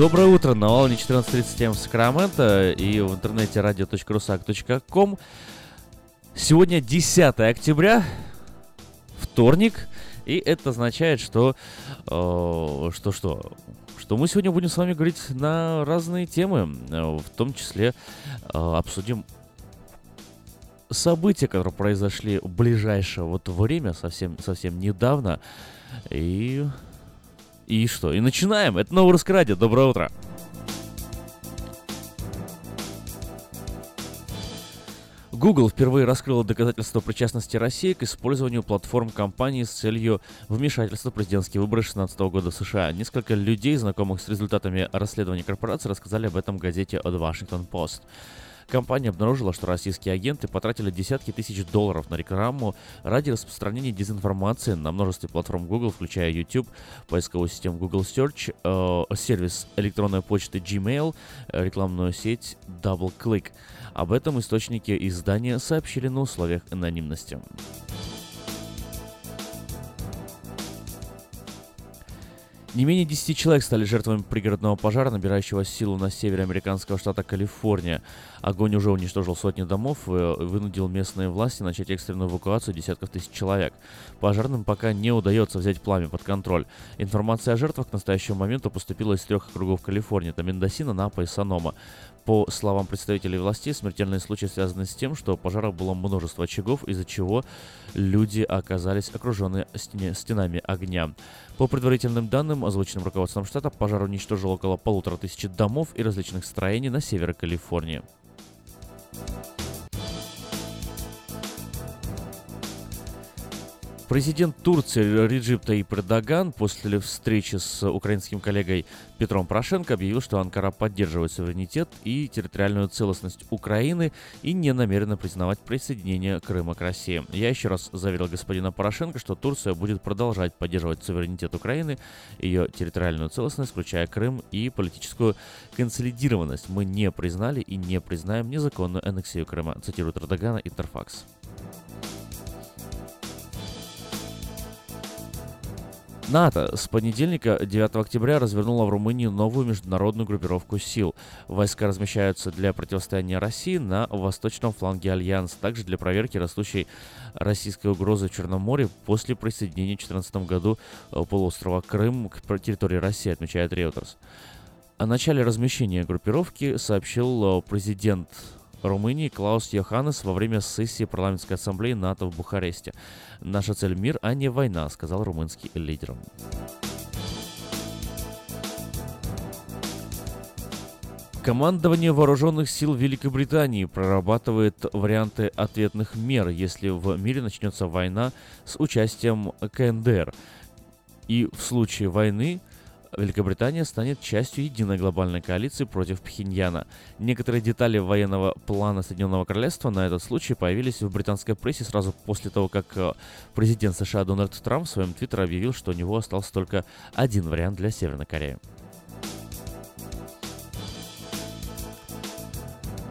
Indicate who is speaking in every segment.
Speaker 1: Доброе утро, на волне 14.37 в Сакраменто и в интернете radio.rusak.com. Сегодня 10 октября, вторник, и это означает, что, э, что, что, что мы сегодня будем с вами говорить на разные темы, э, в том числе э, обсудим события, которые произошли в ближайшее вот время, совсем, совсем недавно, и и что? И начинаем. Это Новый Русское Радио. Доброе утро. Google впервые раскрыла доказательства причастности России к использованию платформ компании с целью вмешательства в президентские выборы 2016 года в США. Несколько людей, знакомых с результатами расследования корпорации, рассказали об этом газете The Washington Post. Компания обнаружила, что российские агенты потратили десятки тысяч долларов на рекламу ради распространения дезинформации на множестве платформ Google, включая YouTube, поисковую систему Google Search, э, сервис электронной почты Gmail, рекламную сеть DoubleClick. Об этом источники издания сообщили на условиях анонимности. Не менее 10 человек стали жертвами пригородного пожара, набирающего силу на севере американского штата Калифорния. Огонь уже уничтожил сотни домов и вынудил местные власти начать экстренную эвакуацию десятков тысяч человек. Пожарным пока не удается взять пламя под контроль. Информация о жертвах к настоящему моменту поступила из трех округов Калифорнии – это Мендосина, Напа и Санома. По словам представителей властей, смертельные случаи связаны с тем, что в пожарах было множество очагов, из-за чего люди оказались окружены стенами огня. По предварительным данным, озвученным руководством штата, пожар уничтожил около полутора тысяч домов и различных строений на севере Калифорнии. Президент Турции Реджип Таип Эрдоган после встречи с украинским коллегой Петром Порошенко объявил, что Анкара поддерживает суверенитет и территориальную целостность Украины и не намерена признавать присоединение Крыма к России. Я еще раз заверил господина Порошенко, что Турция будет продолжать поддерживать суверенитет Украины, ее территориальную целостность, включая Крым и политическую консолидированность. Мы не признали и не признаем незаконную аннексию Крыма, цитирует Эрдогана Интерфакс. НАТО с понедельника 9 октября развернула в Румынии новую международную группировку сил. Войска размещаются для противостояния России на восточном фланге Альянса, также для проверки растущей российской угрозы в Черном море после присоединения в 2014 году э, полуострова Крым к территории России, отмечает Reuters. О начале размещения группировки сообщил э, президент Румынии Клаус Йоханнес во время сессии парламентской ассамблеи НАТО в Бухаресте. «Наша цель – мир, а не война», — сказал румынский лидер. Командование вооруженных сил Великобритании прорабатывает варианты ответных мер, если в мире начнется война с участием КНДР. И в случае войны Великобритания станет частью единой глобальной коалиции против Пхеньяна. Некоторые детали военного плана Соединенного Королевства на этот случай появились в британской прессе сразу после того, как э, президент США Дональд Трамп в своем твиттере объявил, что у него остался только один вариант для Северной Кореи.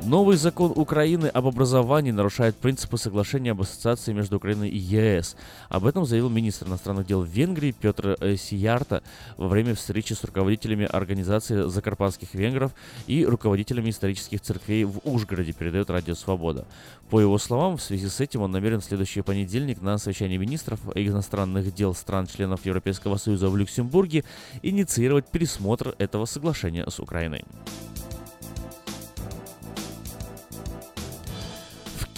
Speaker 1: Новый закон Украины об образовании нарушает принципы соглашения об ассоциации между Украиной и ЕС. Об этом заявил министр иностранных дел Венгрии Петр э, Сиярта во время встречи с руководителями организации закарпатских венгров и руководителями исторических церквей в Ужгороде, передает Радио Свобода. По его словам, в связи с этим он намерен в следующий понедельник на совещании министров иностранных дел стран-членов Европейского Союза в Люксембурге инициировать пересмотр этого соглашения с Украиной.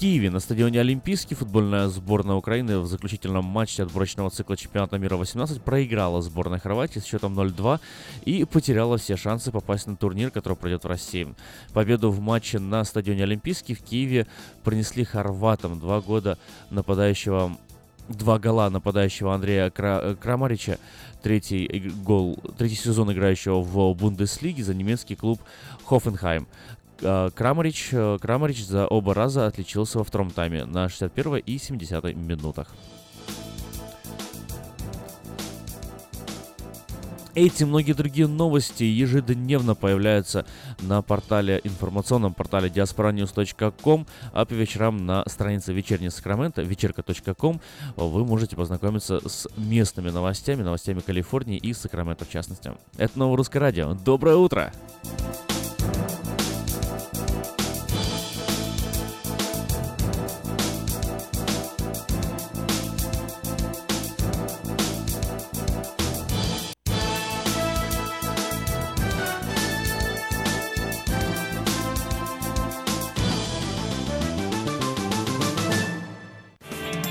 Speaker 1: Киеве на стадионе Олимпийский футбольная сборная Украины в заключительном матче отборочного цикла чемпионата мира 18 проиграла сборной Хорватии с счетом 0-2 и потеряла все шансы попасть на турнир, который пройдет в России. Победу в матче на стадионе Олимпийский в Киеве принесли хорватам два года нападающего два гола нападающего Андрея Кра- Крамарича, третий гол, третий сезон играющего в Бундеслиге за немецкий клуб Хофенхайм. Э, Крамарич, э, Крамарич за оба раза отличился во втором тайме на 61 и 70 минутах. Эти и многие другие новости ежедневно появляются на портале, информационном портале diasporanews.com, а по вечерам на странице вечерней Сакрамента, вечерка.ком, вы можете познакомиться с местными новостями, новостями Калифорнии и Сакрамента в частности. Это Новое Русское Радио. Доброе утро!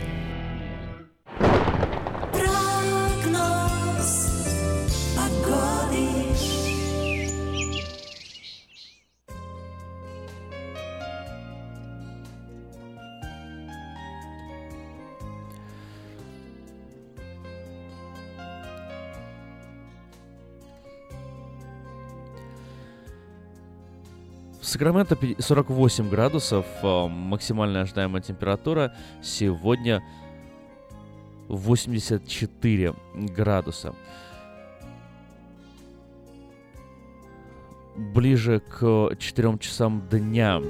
Speaker 1: В Сакраменто 48 градусов, э, максимальная ожидаемая температура сегодня 84 градуса. Ближе к 4 часам дня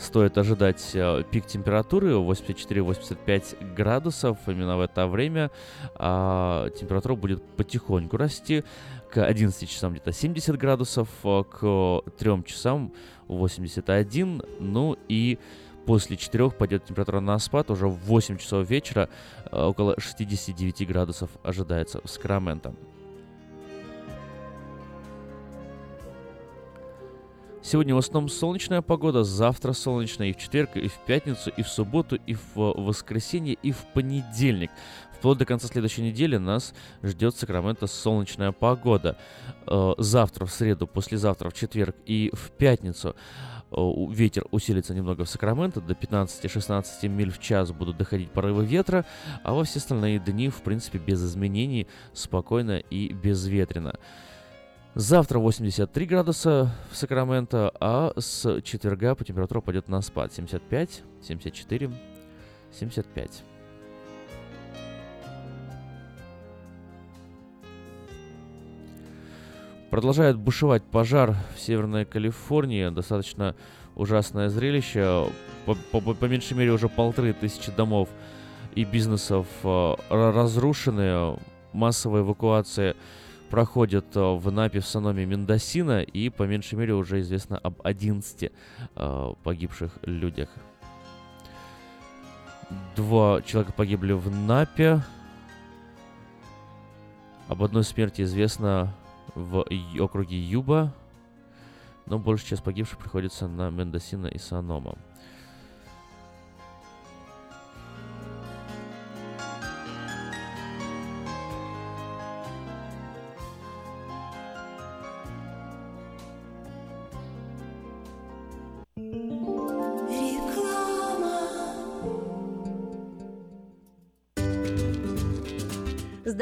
Speaker 1: стоит ожидать э, пик температуры 84-85 градусов. Именно в это время э, температура будет потихоньку расти. К 11 часам где-то 70 градусов, э, к 3 часам 81. Ну и после 4 пойдет температура на спад. Уже в 8 часов вечера э, около 69 градусов ожидается в Сакраменто. Сегодня в основном солнечная погода, завтра солнечная и в четверг, и в пятницу, и в субботу, и в воскресенье, и в понедельник. Вплоть до конца следующей недели нас ждет Сакраменто солнечная погода. Э, завтра, в среду, послезавтра, в четверг и в пятницу э, ветер усилится немного в Сакраменто, до 15-16 миль в час будут доходить порывы ветра, а во все остальные дни, в принципе, без изменений, спокойно и безветренно. Завтра 83 градуса в Сакраменто, а с четверга по температуре пойдет на спад. 75, 74, 75. Продолжает бушевать пожар в Северной Калифорнии. Достаточно ужасное зрелище. По, по, по меньшей мере уже полторы тысячи домов и бизнесов э, разрушены. Массовая эвакуация проходит э, в Напе в Саноме Мендосина, и по меньшей мере уже известно об 11 э, погибших людях. Два человека погибли в Напе. Об одной смерти известно в округе Юба, но большая часть погибших приходится на Мендосина и Санома.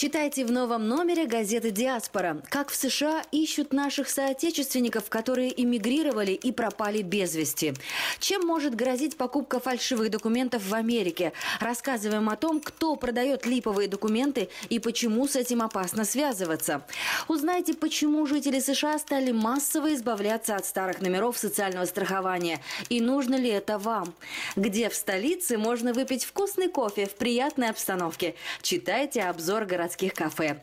Speaker 2: Читайте в новом номере газеты «Диаспора». Как в США ищут наших соотечественников, которые эмигрировали и пропали без вести. Чем может грозить покупка фальшивых документов в Америке? Рассказываем о том, кто продает липовые документы и почему с этим опасно связываться. Узнайте, почему жители США стали массово избавляться от старых номеров социального страхования. И нужно ли это вам? Где в столице можно выпить вкусный кофе в приятной обстановке? Читайте обзор городских кафе.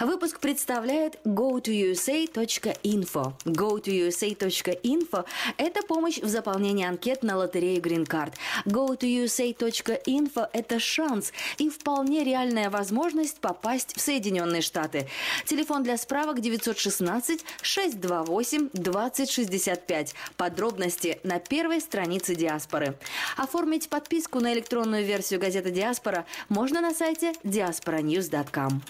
Speaker 2: Выпуск представляет go2usa.info. go2usa.info – это помощь в заполнении анкет на лотерею Green Card. go2usa.info – это шанс и вполне реальная возможность попасть в Соединенные Штаты. Телефон для справок 916 628 2065. Подробности на первой странице Диаспоры. Оформить подписку на электронную версию газеты Диаспора можно на сайте diasporanews.com.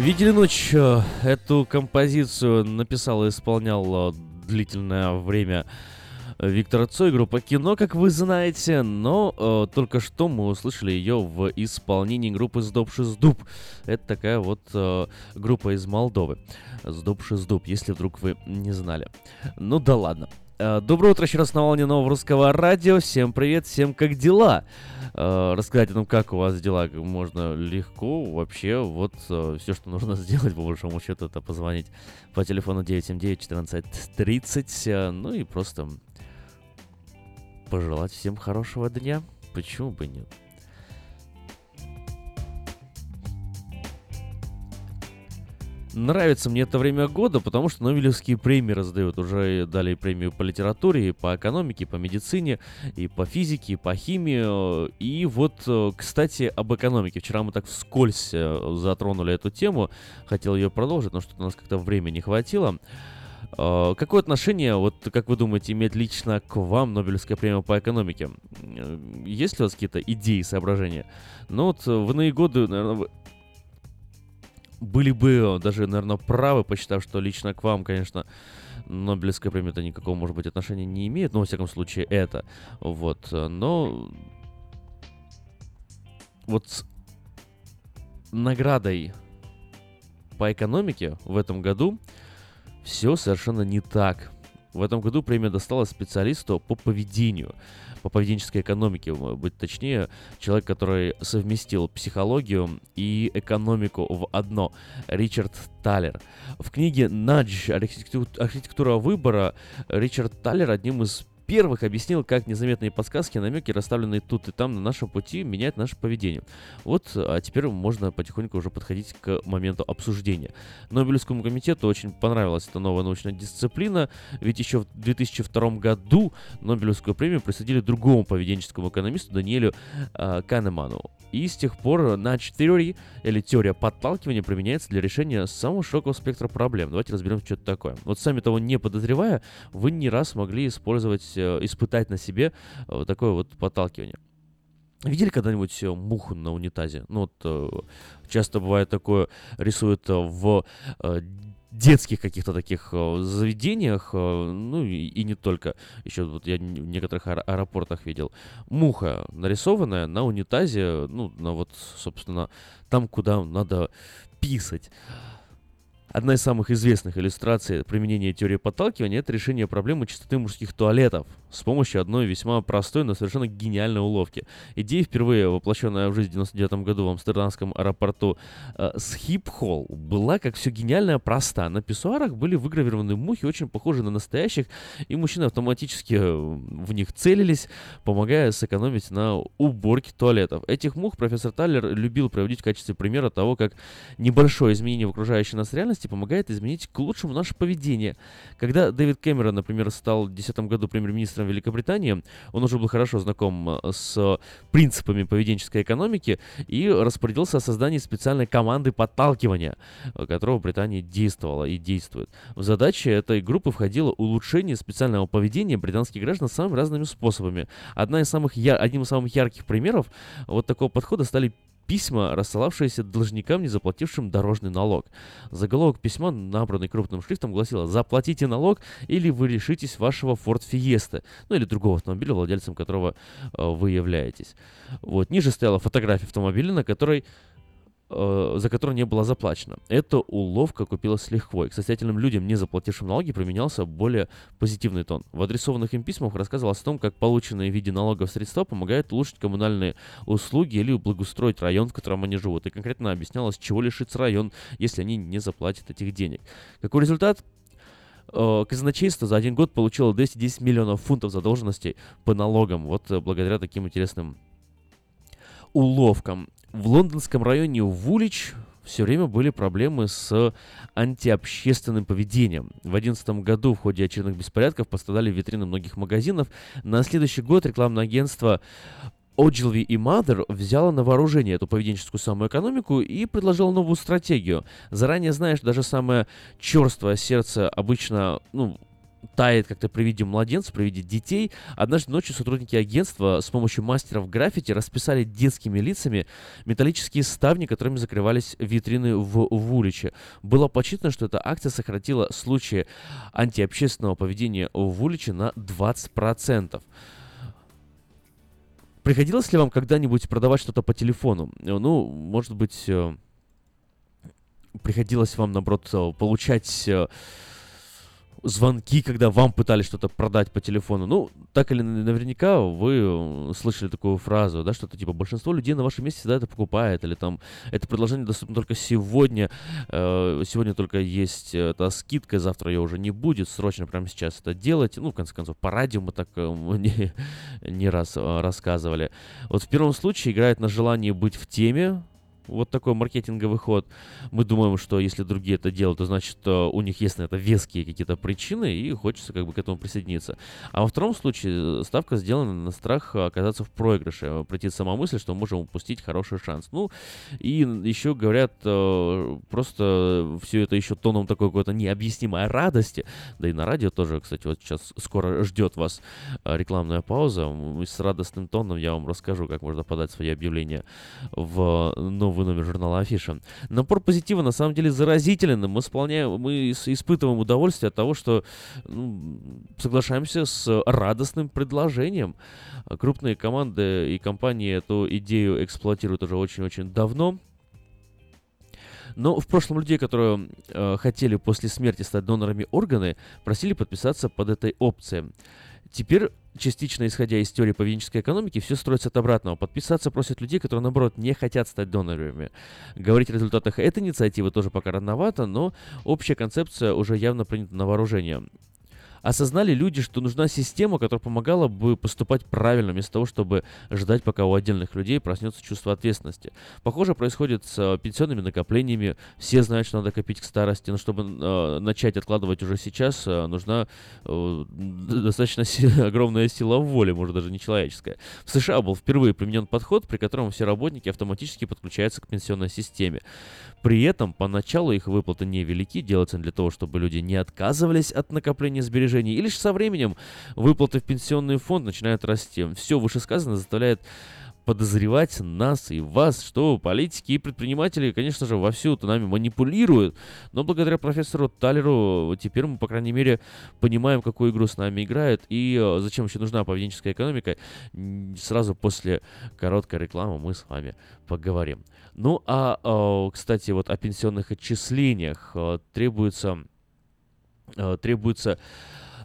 Speaker 3: Видели
Speaker 2: ночь
Speaker 1: э, эту композицию написал и исполнял э, длительное время Виктор Цой, группа «Кино», как вы знаете, но э, только что мы услышали ее в исполнении группы «Сдоб Шиздуб». Это такая вот э, группа из Молдовы. «Сдоб Шиздуб», если вдруг вы не знали. Ну да ладно. Э, Доброе утро еще раз на волне нового русского радио. Всем привет, всем как дела? Э, Рассказать о том, как у вас дела, можно легко. Вообще, вот все, что нужно сделать, по большому счету, это позвонить по телефону 979-1430. Ну и просто пожелать всем хорошего дня. Почему бы нет? Нравится мне это время года, потому что Нобелевские премии раздают. Уже дали премию по литературе, и по экономике, и по медицине, и по физике, и по химии. И вот, э, кстати, об экономике. Вчера мы так вскользь э, затронули эту тему. Хотел ее продолжить, но что-то у нас как-то времени не хватило. Э, Какое отношение, вот как вы думаете, имеет лично к вам Нобелевская премия по экономике? Есть ли у вас какие-то идеи, соображения? Ну вот в иные годы, наверное, были бы даже, наверное, правы, посчитав, что лично к вам, конечно, Нобелевская премия-то никакого, может быть, отношения не имеет, но, во всяком случае, это. Вот, но... Вот с наградой по экономике в этом году все совершенно не так. В этом году премия досталась специалисту по поведению, по поведенческой экономике, быть точнее, человек, который совместил психологию и экономику в одно, Ричард Талер. В книге «Надж. Архитекту- Архитектура выбора» Ричард Талер одним из первых объяснил, как незаметные подсказки, намеки, расставленные тут и там на нашем пути, меняют наше поведение. Вот, а теперь можно потихоньку уже подходить к моменту обсуждения. Нобелевскому комитету очень понравилась эта новая научная дисциплина, ведь еще в 2002 году Нобелевскую премию присудили другому поведенческому экономисту Даниэлю э, Канеману. И с тех пор Nudge Theory, или теория подталкивания, применяется для решения самого широкого спектра проблем. Давайте разберем, что это такое. Вот сами того не подозревая, вы не раз могли использовать, э, испытать на себе э, вот такое вот подталкивание. Видели когда-нибудь э, муху на унитазе? Ну вот часто бывает такое, рисуют в детских каких-то таких э, заведениях, э, ну и, и не только. Еще вот я в некоторых аэро- аэропортах видел. Муха нарисованная на унитазе, ну, на вот, собственно, там, куда надо писать. Одна из самых известных иллюстраций применения теории подталкивания – это решение проблемы чистоты мужских туалетов с помощью одной весьма простой, но совершенно гениальной уловки. Идея, впервые воплощенная в жизнь в 99 году в амстердамском аэропорту э, Схипхолл, была, как все гениальная, проста. На писсуарах были выгравированы мухи, очень похожие на настоящих, и мужчины автоматически э, в них целились, помогая сэкономить на уборке туалетов. Этих мух профессор Тайлер любил приводить в качестве примера того, как небольшое изменение в окружающей нас реальности реальности помогает изменить к лучшему наше поведение. Когда Дэвид Кэмерон, например, стал в 2010 году премьер-министром Великобритании, он уже был хорошо знаком э, с принципами поведенческой экономики и распорядился о создании специальной команды подталкивания, э, которая в Британии действовала и действует. В задачи этой группы входило улучшение специального поведения британских граждан самыми разными способами. Одна из самых я... Одним из самых ярких примеров вот такого подхода стали письма, рассылавшиеся должникам, не заплатившим дорожный налог. Заголовок письма, набранный крупным шрифтом, гласило «Заплатите налог, или вы лишитесь вашего Ford Fiesta», ну или другого автомобиля, владельцем которого э, вы являетесь. Вот, ниже стояла фотография автомобиля, на которой за которую не было заплачено. Эта уловка купилась с лихвой. К состоятельным людям, не заплатившим налоги, применялся более позитивный тон. В адресованных им письмах рассказывалось о том, как полученные в виде налогов средства помогают улучшить коммунальные услуги или благоустроить район, в котором они живут. И конкретно объяснялось, чего лишится район, если они не заплатят этих денег. Какой результат? Э, казначейство за один год получило 210 миллионов фунтов задолженностей по налогам. Вот э, благодаря таким интересным уловкам. В лондонском районе Вулич все время были проблемы с антиобщественным поведением. В 2011 году в ходе очередных беспорядков пострадали витрины многих магазинов. На следующий год рекламное агентство Ogilvy и Mother взяла на вооружение эту поведенческую самую экономику и предложила новую стратегию. Заранее знаешь, даже самое черствое сердце обычно, ну, тает как-то при виде младенцев, при виде детей. Однажды ночью сотрудники агентства с помощью мастеров граффити расписали детскими лицами металлические ставни, которыми закрывались витрины в, в уличе. Было подсчитано, что эта акция сократила случаи антиобщественного поведения в уличе на 20%. Приходилось ли вам когда-нибудь продавать что-то по телефону? Ну, может быть, э, приходилось вам, наоборот, э, получать э, звонки, когда вам пытались что-то продать по телефону. Ну, так или наверняка вы э, слышали такую фразу, да, что-то типа большинство людей на вашем месте всегда это покупает, или там это предложение доступно только сегодня, э, сегодня только есть эта скидка, завтра ее уже не будет, срочно прямо сейчас это делать. Ну, в конце концов, по радио мы так э, не, не раз рассказывали. Вот в первом случае играет на желание быть в теме, вот такой маркетинговый ход. Мы думаем, что если другие это делают, то значит э, у них есть на это веские какие-то причины, и хочется как бы к этому присоединиться. А во втором случае э, ставка сделана на страх оказаться в проигрыше, э, прийти сама мысль, что можем упустить хороший шанс. Ну, и еще говорят, просто все это еще тоном такой какой-то необъяснимой радости. Да и на радио тоже, кстати, вот сейчас скоро ждет вас рекламная пауза. С радостным тоном я вам расскажу, как можно подать свои объявления в новый новый номер журнала Афиша. Напор позитива на самом деле заразителен. Мы, исполняем, мы испытываем удовольствие от того, что ну, соглашаемся с радостным предложением. Крупные команды и компании эту идею эксплуатируют уже очень-очень давно. Но в прошлом людей, которые э, хотели после смерти стать донорами органы, просили подписаться под этой опцией. Теперь, частично исходя из теории поведенческой экономики, все строится от обратного. Подписаться просят людей, которые, наоборот, не хотят стать донорами. Говорить о результатах этой инициативы тоже пока рановато, но общая концепция уже явно принята на вооружение осознали люди, что нужна система, которая помогала бы поступать правильно, вместо того, чтобы ждать, пока у отдельных людей проснется чувство ответственности. Похоже, происходит с э, пенсионными накоплениями. Все знают, что надо копить к старости, но чтобы э, начать откладывать уже сейчас, э, нужна э, достаточно си- огромная сила воли, может даже не человеческая. В США был впервые применен подход, при котором все работники автоматически подключаются к пенсионной системе. При этом поначалу их выплаты невелики, делаются для того, чтобы люди не отказывались от накопления сбережений, и лишь со временем выплаты в пенсионный фонд начинают расти. Все вышесказанное заставляет подозревать нас и вас, что политики и предприниматели, конечно же, вовсю нами манипулируют. Но благодаря профессору Талеру теперь мы, по крайней мере, понимаем, какую игру с нами играют и э, зачем еще нужна поведенческая экономика. Сразу после короткой рекламы мы с вами поговорим. Ну, а, а, кстати, вот о пенсионных отчислениях э, требуется, э, требуется р-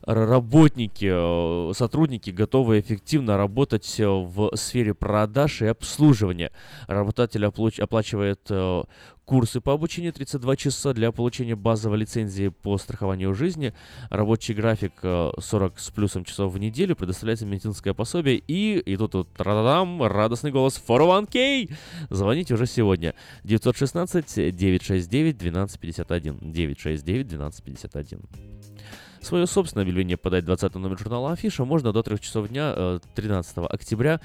Speaker 1: работники, э, сотрудники готовы эффективно работать э, в сфере продаж и обслуживания. Работодатель оплач- оплачивает э, курсы по обучению 32 часа для получения базовой лицензии по страхованию жизни, рабочий график э, 40 с плюсом часов в неделю, предоставляется медицинское пособие и, и тут вот традам, радостный голос 401k! Звоните уже сегодня. 916-969-1251. 969-1251. Свое собственное объявление подать 20 номер журнала Афиша можно до 3 часов дня э, 13 октября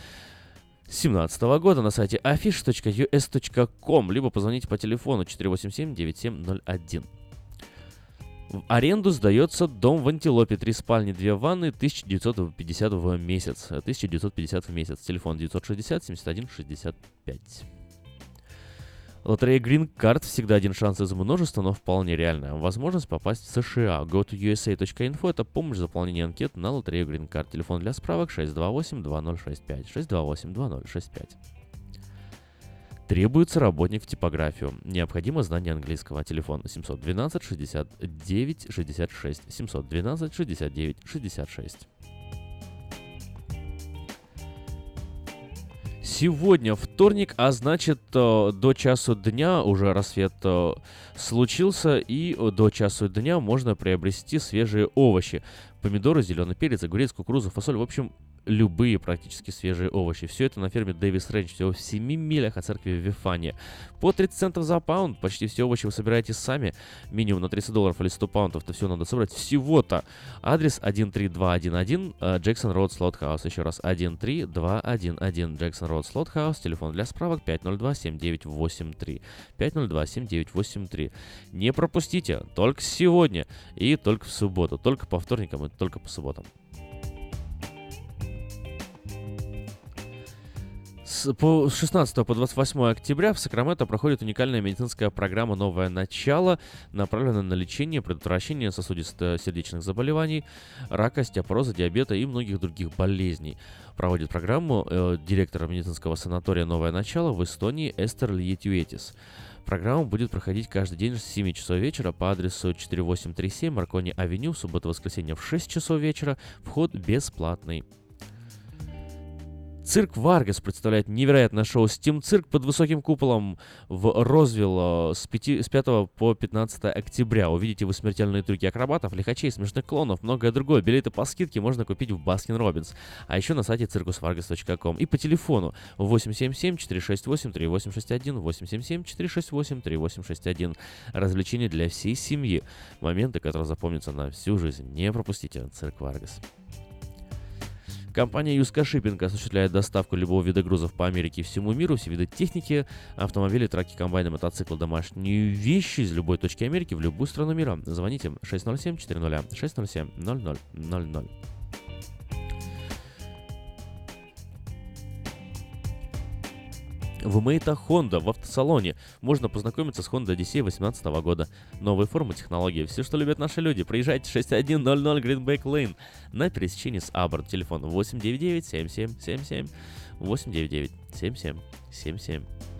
Speaker 1: 2017 года на сайте affish.us.com, либо позвоните по телефону 487-9701. В аренду сдается дом в Антилопе, три спальни, две ванны, 1950 в месяц. Э, 1950 в месяц. Телефон 960 71 65. Лотерея Green Card всегда один шанс из множества, но вполне реальная. Возможность попасть в США. Go to USA.info – это помощь в заполнении анкет на лотерею Green Card. Телефон для справок 628-2065. 628-2065. Требуется работник в типографию. Необходимо знание английского. Телефон 712 69 66. 712 69 66. Сегодня вторник, а значит э, до часу дня уже рассвет э, случился, и до часу дня можно приобрести свежие овощи. Помидоры, зеленый перец, огурец, кукуруза, фасоль, в общем, любые практически свежие овощи. Все это на ферме Дэвис Рэнч, всего в 7 милях от церкви в Вифане. По 30 центов за паунд, почти все овощи вы собираете сами, минимум на 30 долларов или 100 паунтов, то все надо собрать всего-то. Адрес 13211 э, Джексон Роуд Слот Хаус. Еще раз, 13211 Джексон Роуд Слот Хаус. Телефон для справок 502-7983. 502-7983. Не пропустите, только сегодня и только в субботу. Только по вторникам и только по субботам. С, по, с 16 по 28 октября в Сакраменто проходит уникальная медицинская программа «Новое начало», направленная на лечение, предотвращение сосудисто-сердечных заболеваний, рака, остеопороза, диабета и многих других болезней. Проводит программу э, директор медицинского санатория «Новое начало» в Эстонии Эстер Льетюэтис. Программа будет проходить каждый день с 7 часов вечера по адресу 4837 Marconi Avenue, суббота-воскресенье в 6 часов вечера. Вход бесплатный. Цирк Варгас представляет невероятное шоу Steam Cirque под высоким куполом в Розвилл с, 5, с 5 по 15 октября. Увидите вы смертельные трюки акробатов, лихачей, смешных клоунов, многое другое. Билеты по скидке можно купить в Baskin Robbins, а еще на сайте circusvargas.com и по телефону 877-468-3861, 877-468-3861. Развлечения для всей семьи. Моменты, которые запомнятся на всю жизнь. Не пропустите Цирк Варгас. Компания Юска Shipping осуществляет доставку любого вида грузов по Америке и всему миру, все виды техники, автомобили, траки, комбайны, мотоциклы, домашние вещи из любой точки Америки в любую страну мира. Звоните 607-400, 607-0000. В Мейта Honda в автосалоне можно познакомиться с Honda Odyssey 2018 года. Новые формы, технологии, все, что любят наши люди. Приезжайте 6100 Greenback Lane на пересечении с Абборд. Телефон 899 7777 899 7777.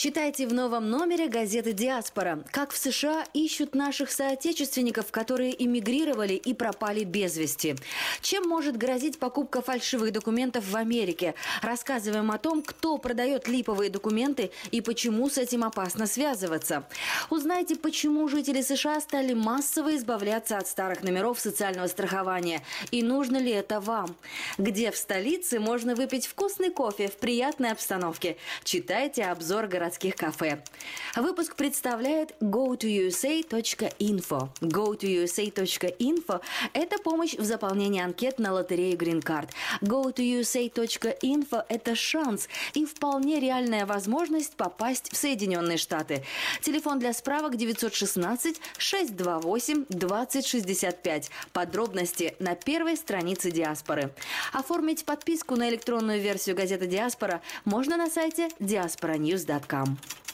Speaker 4: Читайте в новом номере газеты «Диаспора». Как в США ищут наших соотечественников, которые эмигрировали и пропали без вести. Чем может грозить покупка фальшивых документов в Америке? Рассказываем о том, кто продает липовые документы и почему с этим опасно связываться. Узнайте, почему жители США стали массово избавляться от старых номеров социального страхования. И нужно ли это вам? Где в столице можно выпить вкусный кофе в приятной обстановке? Читайте обзор городских кафе. Выпуск представляет go2usa.info. go2usa.info – это помощь в заполнении анкет на лотерею Green Card. go2usa.info – это шанс и вполне реальная возможность попасть в Соединенные Штаты. Телефон для справок 916 628 2065. Подробности на первой странице Диаспоры. Оформить подписку на электронную версию газеты Диаспора можно на сайте diasporanews.com.
Speaker 5: Вечность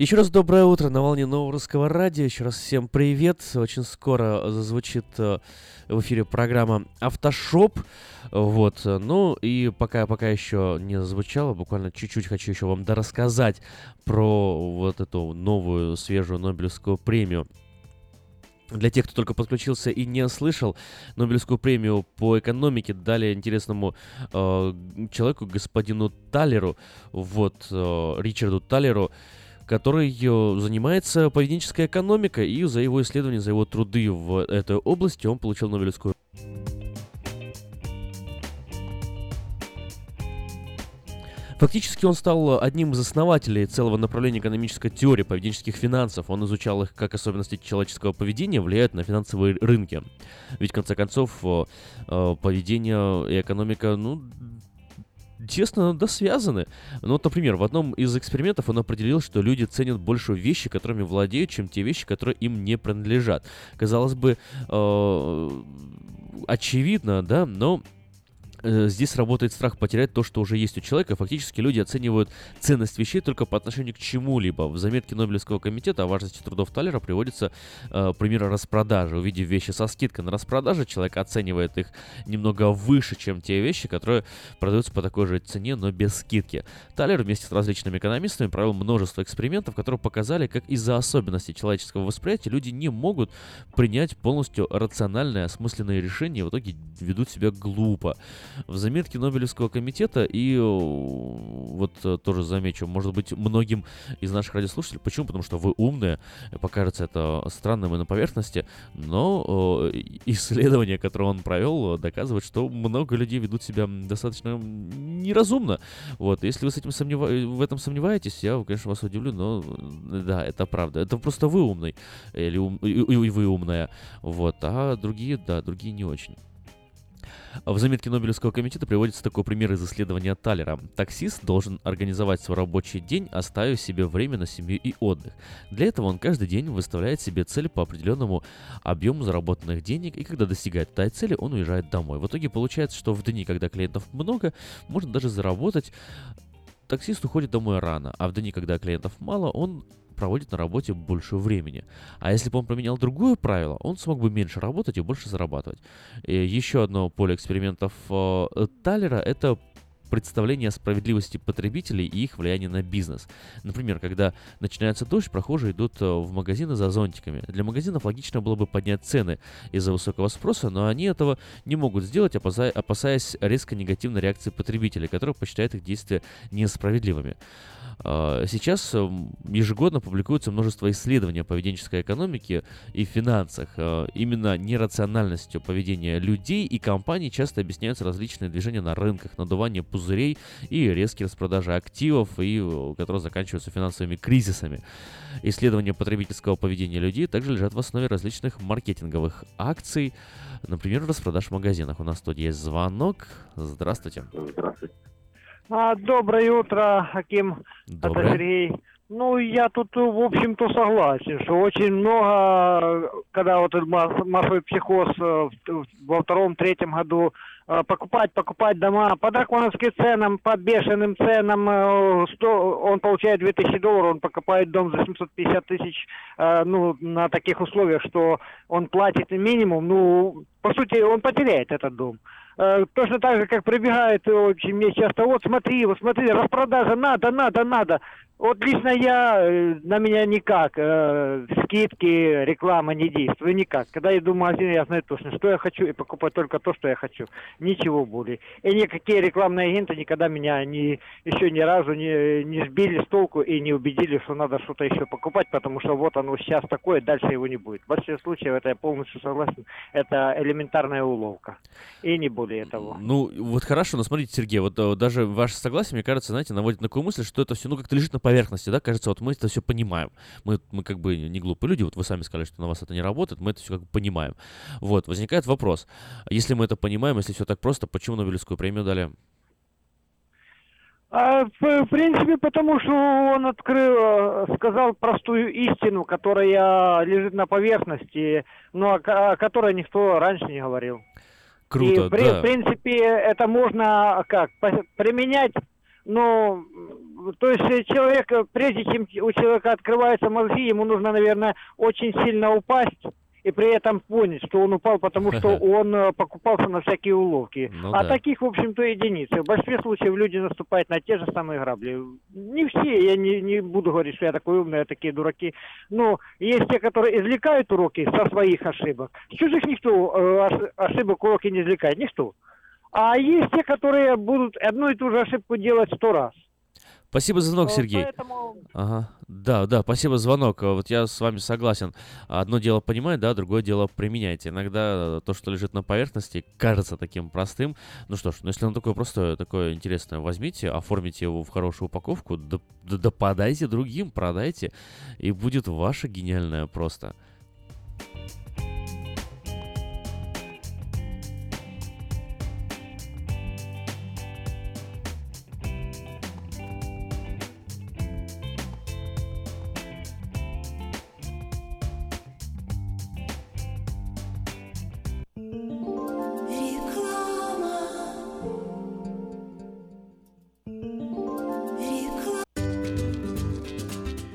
Speaker 1: Еще раз доброе утро на волне нового русского радио. Еще раз всем привет. Очень скоро зазвучит э, в эфире программа Автошоп. Вот. Ну и пока, пока еще не зазвучало, буквально чуть-чуть хочу еще вам дорассказать про вот эту новую свежую Нобелевскую премию для тех, кто только подключился и не слышал, Нобелевскую премию по экономике дали интересному э, человеку, господину Талеру, вот, э, Ричарду Талеру, который э, занимается поведенческой экономикой, и за его исследования, за его труды в этой области он получил Нобелевскую Фактически он стал одним из основателей целого направления экономической теории поведенческих финансов. Он изучал их, как особенности человеческого поведения влияют на финансовые рынки. Ведь, в конце концов, э, э, поведение и экономика, ну, тесно да, связаны. Ну, вот, например, в одном из экспериментов он определил, что люди ценят больше вещи, которыми владеют, чем те вещи, которые им не принадлежат. Казалось бы, э, очевидно, да, но здесь работает страх потерять то, что уже есть у человека. Фактически люди оценивают ценность вещей только по отношению к чему-либо. В заметке Нобелевского комитета о важности трудов Талера приводится э, пример распродажи. Увидев вещи со скидкой на распродаже, человек оценивает их немного выше, чем те вещи, которые продаются по такой же цене, но без скидки. Талер вместе с различными экономистами провел множество экспериментов, которые показали, как из-за особенностей человеческого восприятия люди не могут принять полностью рациональное, осмысленное решение и в итоге ведут себя глупо в заметке Нобелевского комитета, и вот э, тоже замечу, может быть, многим из наших радиослушателей, почему? Потому что вы умные, покажется это странным и на поверхности, но исследование, которое он провел, доказывает, что много людей ведут себя достаточно неразумно. Вот, если вы с этим сомнева... в этом сомневаетесь, я, конечно, вас удивлю, но да, это правда. Это просто вы умный, или ум... и вы умная, вот, а другие, да, другие не очень. В заметке Нобелевского комитета приводится такой пример из исследования Талера. Таксист должен организовать свой рабочий день, оставив себе время на семью и отдых. Для этого он каждый день выставляет себе цель по определенному объему заработанных денег, и когда достигает этой цели, он уезжает домой. В итоге получается, что в дни, когда клиентов много, можно даже заработать таксист уходит домой рано, а в дни, когда клиентов мало, он проводит на работе больше времени. А если бы он поменял другое правило, он смог бы меньше работать и больше зарабатывать. И еще одно поле экспериментов э, Талера — это представление о справедливости потребителей и их влияние на бизнес. Например, когда начинается дождь, прохожие идут э, в магазины за зонтиками. Для магазинов логично было бы поднять цены из-за высокого спроса, но они этого не могут сделать, опасаясь резко негативной реакции потребителей, которые посчитают их действия несправедливыми. А, сейчас эм, ежегодно публикуется множество исследований о поведенческой экономике и финансах. А, именно нерациональностью поведения людей и компаний часто объясняются различные движения на рынках, надувание пузырей и резкие распродажи активов, и, э, которые заканчиваются финансовыми кризисами. Исследования потребительского поведения людей также лежат в основе различных маркетинговых акций, например, распродаж в магазинах. У нас тут есть звонок. Здравствуйте.
Speaker 6: Здравствуйте. А, доброе утро, Аким.
Speaker 1: Доброе.
Speaker 6: Это Сергей. Ну, я тут, в общем-то, согласен, что очень много, когда вот этот масс- массовый психоз э, во втором-третьем году, покупать, покупать дома по драконовским ценам, по бешеным ценам, э, 100 он получает 2000 долларов, он покупает дом за 750 тысяч, э, ну, на таких условиях, что он платит минимум, ну, по сути, он потеряет этот дом. Э, Точно так же, как прибегает э, очень мне часто, вот смотри, вот смотри, распродажа, надо, надо, надо. Вот лично я, э, на меня никак, э, скидки, реклама не действует, никак. Когда иду в магазин, я знаю точно, что я хочу, и покупаю только то, что я хочу. Ничего более. И никакие рекламные агенты никогда меня не, еще ни разу не, не сбили с толку и не убедили, что надо что-то еще покупать, потому что вот оно сейчас такое, дальше его не будет. В большинстве случаев это я полностью согласен, это элементарная уловка. И не более того.
Speaker 1: Ну, вот хорошо, но смотрите, Сергей, вот э, даже ваше согласие, мне кажется, знаете, наводит на такую мысль, что это все, ну, как-то лежит на поверхности, да, кажется, вот мы это все понимаем. Мы, мы как бы не глупые люди, вот вы сами сказали, что на вас это не работает, мы это все как бы понимаем. Вот, возникает вопрос, если мы это понимаем, если все так просто, почему Нобелевскую премию дали?
Speaker 6: А, в, принципе, потому что он открыл, сказал простую истину, которая лежит на поверхности, но о, ко- о которой никто раньше не говорил.
Speaker 1: Круто,
Speaker 6: И,
Speaker 1: да.
Speaker 6: в принципе, это можно как по- применять Но, м, то есть э, человек, э, прежде чем у человека открываются мозги, ему нужно, наверное, очень сильно упасть и при этом понять, что он упал, потому что он э, покупался на всякие уловки.
Speaker 1: Ну
Speaker 6: а
Speaker 1: да.
Speaker 6: таких, в общем-то, единицы. В большинстве случаев люди наступают на те же самые грабли. Не все, я не, не буду говорить, что я такой умный, а такие дураки. Но есть те, которые извлекают уроки со своих ошибок. С чужих никто э, ош- ошибок уроки не извлекает, никто. А есть те, которые будут одну и ту же ошибку делать сто раз.
Speaker 1: Спасибо за звонок,
Speaker 6: Вот
Speaker 1: Сергей.
Speaker 6: поэтому-
Speaker 1: Ага. Да, да, спасибо за звонок. Вот я с вами согласен. Одно дело понимать, да, другое дело применять. Иногда то, что лежит на поверхности, кажется таким простым. Ну что ж, ну если оно такое простое, такое интересное, возьмите, оформите его в хорошую упаковку, да, да- да подайте другим, продайте, и будет ваше гениальное просто.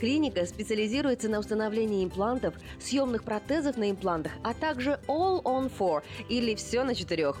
Speaker 7: Клиника специализируется на установлении имплантов, съемных протезов на имплантах, а также All on Four или все на четырех.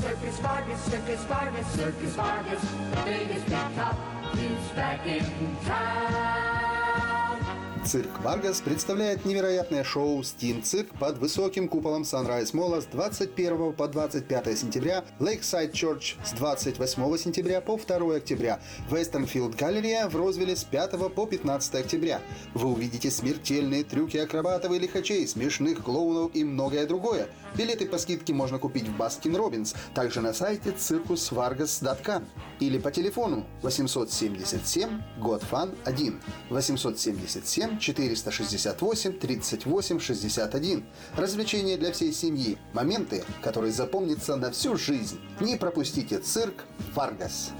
Speaker 8: Circus Vargas, Circus Vargas, Circus Vargas. The biggest big top. He's back in town.
Speaker 9: Цирк Варгас представляет невероятное шоу «Steam Cirque» под высоким куполом Sunrise Mall а с 21 по 25 сентября, Lakeside Church с 28 сентября по 2 октября, Westfield Галерея в Розвилле с 5 по 15 октября. Вы увидите смертельные трюки акробатов и лихачей, смешных клоунов и многое другое. Билеты по скидке можно купить в Baskin Robbins, также на сайте circusvargas.com или по телефону 877 got fun 1 877 468 38 61. Развлечения для всей семьи. Моменты, которые запомнятся на всю жизнь. Не пропустите цирк Варгас.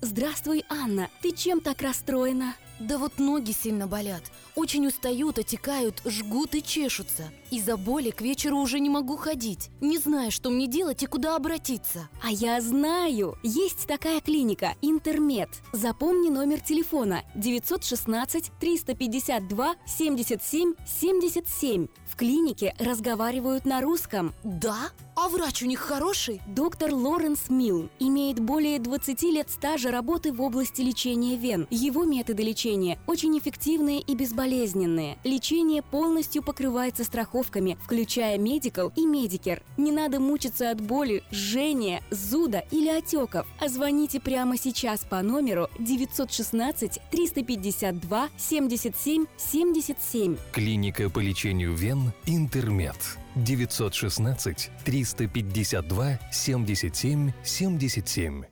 Speaker 10: Здравствуй, Анна. Ты чем так расстроена?
Speaker 11: Да вот ноги сильно болят. Очень устают, отекают, жгут и чешутся. Из-за боли к вечеру уже не могу ходить. Не знаю, что мне делать и куда обратиться.
Speaker 10: А я знаю! Есть такая клиника «Интермед». Запомни номер телефона 916 352 77 77. В клинике разговаривают на русском.
Speaker 11: Да? А врач у них хороший?
Speaker 10: Доктор Лоренс Милн имеет более 20 лет стажа работы в области лечения вен. Его методы лечения очень эффективные и безболезненные. Лечение полностью покрывается страховками, включая Medical и Medicare. Не надо мучиться от боли, жжения, зуда или отеков. А звоните прямо сейчас по номеру 916 352 77 77.
Speaker 12: Клиника по лечению вен «Интермед». 916 352 77 77.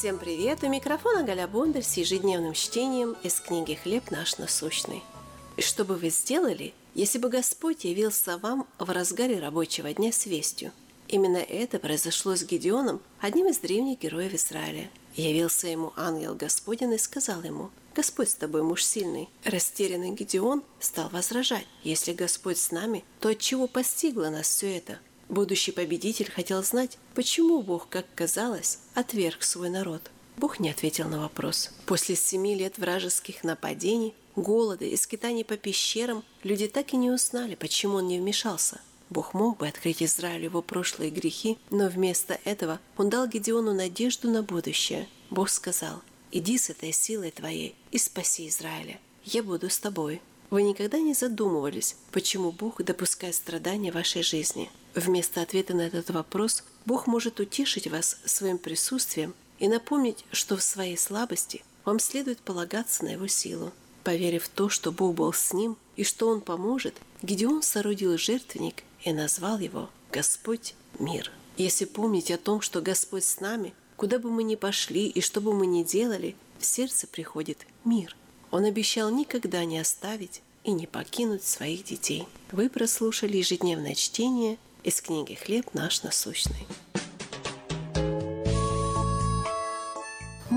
Speaker 13: Всем привет! У микрофона Галя Бондарь с ежедневным чтением из книги «Хлеб наш насущный». И что бы вы сделали, если бы Господь явился вам в разгаре рабочего дня с вестью? Именно это произошло с Гедеоном, одним из древних героев Израиля. Явился ему ангел Господень и сказал ему, «Господь с тобой, муж сильный». Растерянный Гедеон стал возражать, «Если Господь с нами, то от чего постигло нас все это?» Будущий победитель хотел знать, почему Бог, как казалось, отверг свой народ. Бог не ответил на вопрос. После семи лет вражеских нападений, голода и скитаний по пещерам люди так и не узнали, почему он не вмешался. Бог мог бы открыть Израилю его прошлые грехи, но вместо этого он дал Гедеону надежду на будущее. Бог сказал, «Иди с этой силой твоей и спаси Израиля. Я буду с тобой». Вы никогда не задумывались, почему Бог допускает страдания в вашей жизни? Вместо ответа на этот вопрос Бог может утешить вас своим присутствием и напомнить, что в своей слабости вам следует полагаться на Его силу. Поверив в то, что Бог был с ним и что Он поможет, Гедеон соорудил жертвенник и назвал его «Господь мир». Если помнить о том, что Господь с нами, куда бы мы ни пошли и что бы мы ни делали, в сердце приходит мир. Он обещал никогда не оставить и не покинуть своих детей. Вы прослушали ежедневное чтение из книги «Хлеб наш насущный».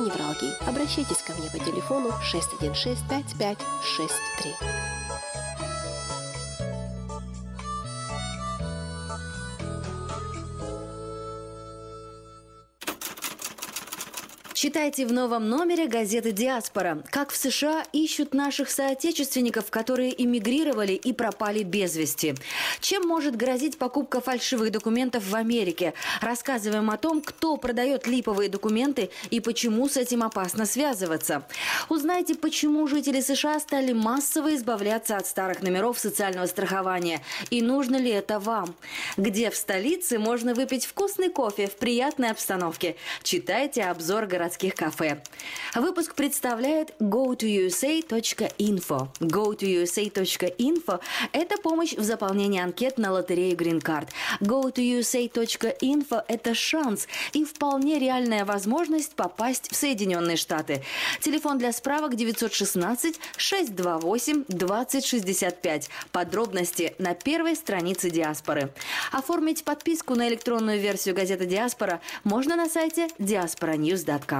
Speaker 13: невралгии. Обращайтесь ко мне по телефону 616 5563.
Speaker 4: Читайте в новом номере газеты «Диаспора». Как в США ищут наших соотечественников, которые эмигрировали и пропали без вести. Чем может грозить покупка фальшивых документов в Америке? Рассказываем о том, кто продает липовые документы и почему с этим опасно связываться. Узнайте, почему жители США стали массово избавляться от старых номеров социального страхования. И нужно ли это вам? Где в столице можно выпить вкусный кофе в приятной обстановке? Читайте обзор городских кафе. Выпуск представляет go2usa.info. go2usa.info – это помощь в заполнении анкет на лотерею Green Card. go2usa.info – это шанс и вполне реальная возможность попасть в Соединенные Штаты. Телефон для справок 916 628 2065. Подробности на первой странице Диаспоры. Оформить подписку на электронную версию газеты Диаспора можно на сайте diasporanews.com.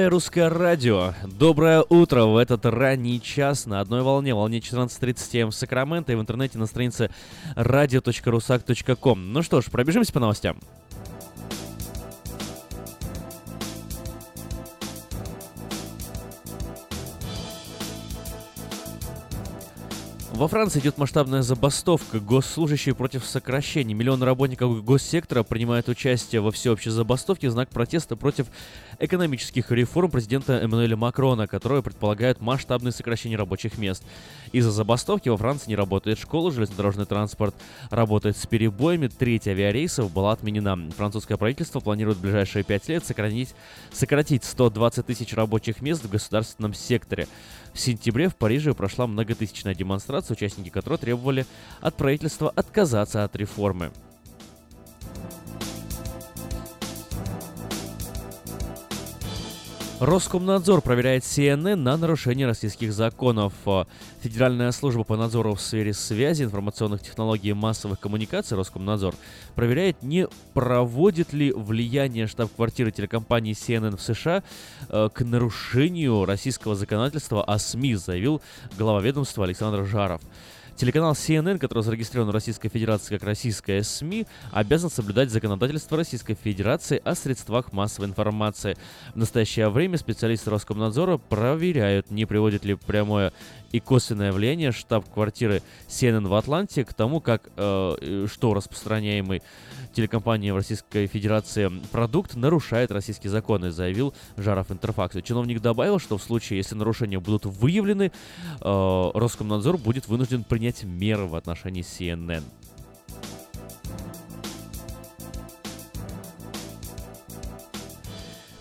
Speaker 1: Новое русское радио. Доброе утро в этот ранний час на одной волне, волне 14.30 М в Сакраменто и в интернете на странице radio.rusak.com. Ну что ж, пробежимся по новостям. Во Франции идет масштабная забастовка. Госслужащие против сокращений. Миллионы работников госсектора принимают участие во всеобщей забастовке в знак протеста против экономических реформ президента Эммануэля Макрона, которые предполагают масштабные сокращения рабочих мест. Из-за забастовки во Франции не работает школа, железнодорожный транспорт работает с перебоями, треть авиарейсов была отменена. Французское правительство планирует в ближайшие пять лет сократить, сократить 120 тысяч рабочих мест в государственном секторе. В сентябре в Париже прошла многотысячная демонстрация, участники которой требовали от правительства отказаться от реформы. Роскомнадзор проверяет CNN на нарушение российских законов. Федеральная служба по надзору в сфере связи, информационных технологий и массовых коммуникаций Роскомнадзор проверяет, не проводит ли влияние штаб-квартиры телекомпании CNN в США э, к нарушению российского законодательства о СМИ, заявил глава ведомства Александр Жаров. Телеканал CNN, который зарегистрирован в Российской Федерации как российская СМИ, обязан соблюдать законодательство Российской Федерации о средствах массовой информации. В настоящее время специалисты Роскомнадзора проверяют, не приводит ли прямое и косвенное влияние штаб-квартиры CNN в Атланте к тому, как э, что распространяемый телекомпанией в Российской Федерации продукт нарушает российские законы, заявил Жаров Интерфаксу. Чиновник добавил, что в случае, если нарушения будут выявлены, э, Роскомнадзор будет вынужден принять меры в отношении CNN.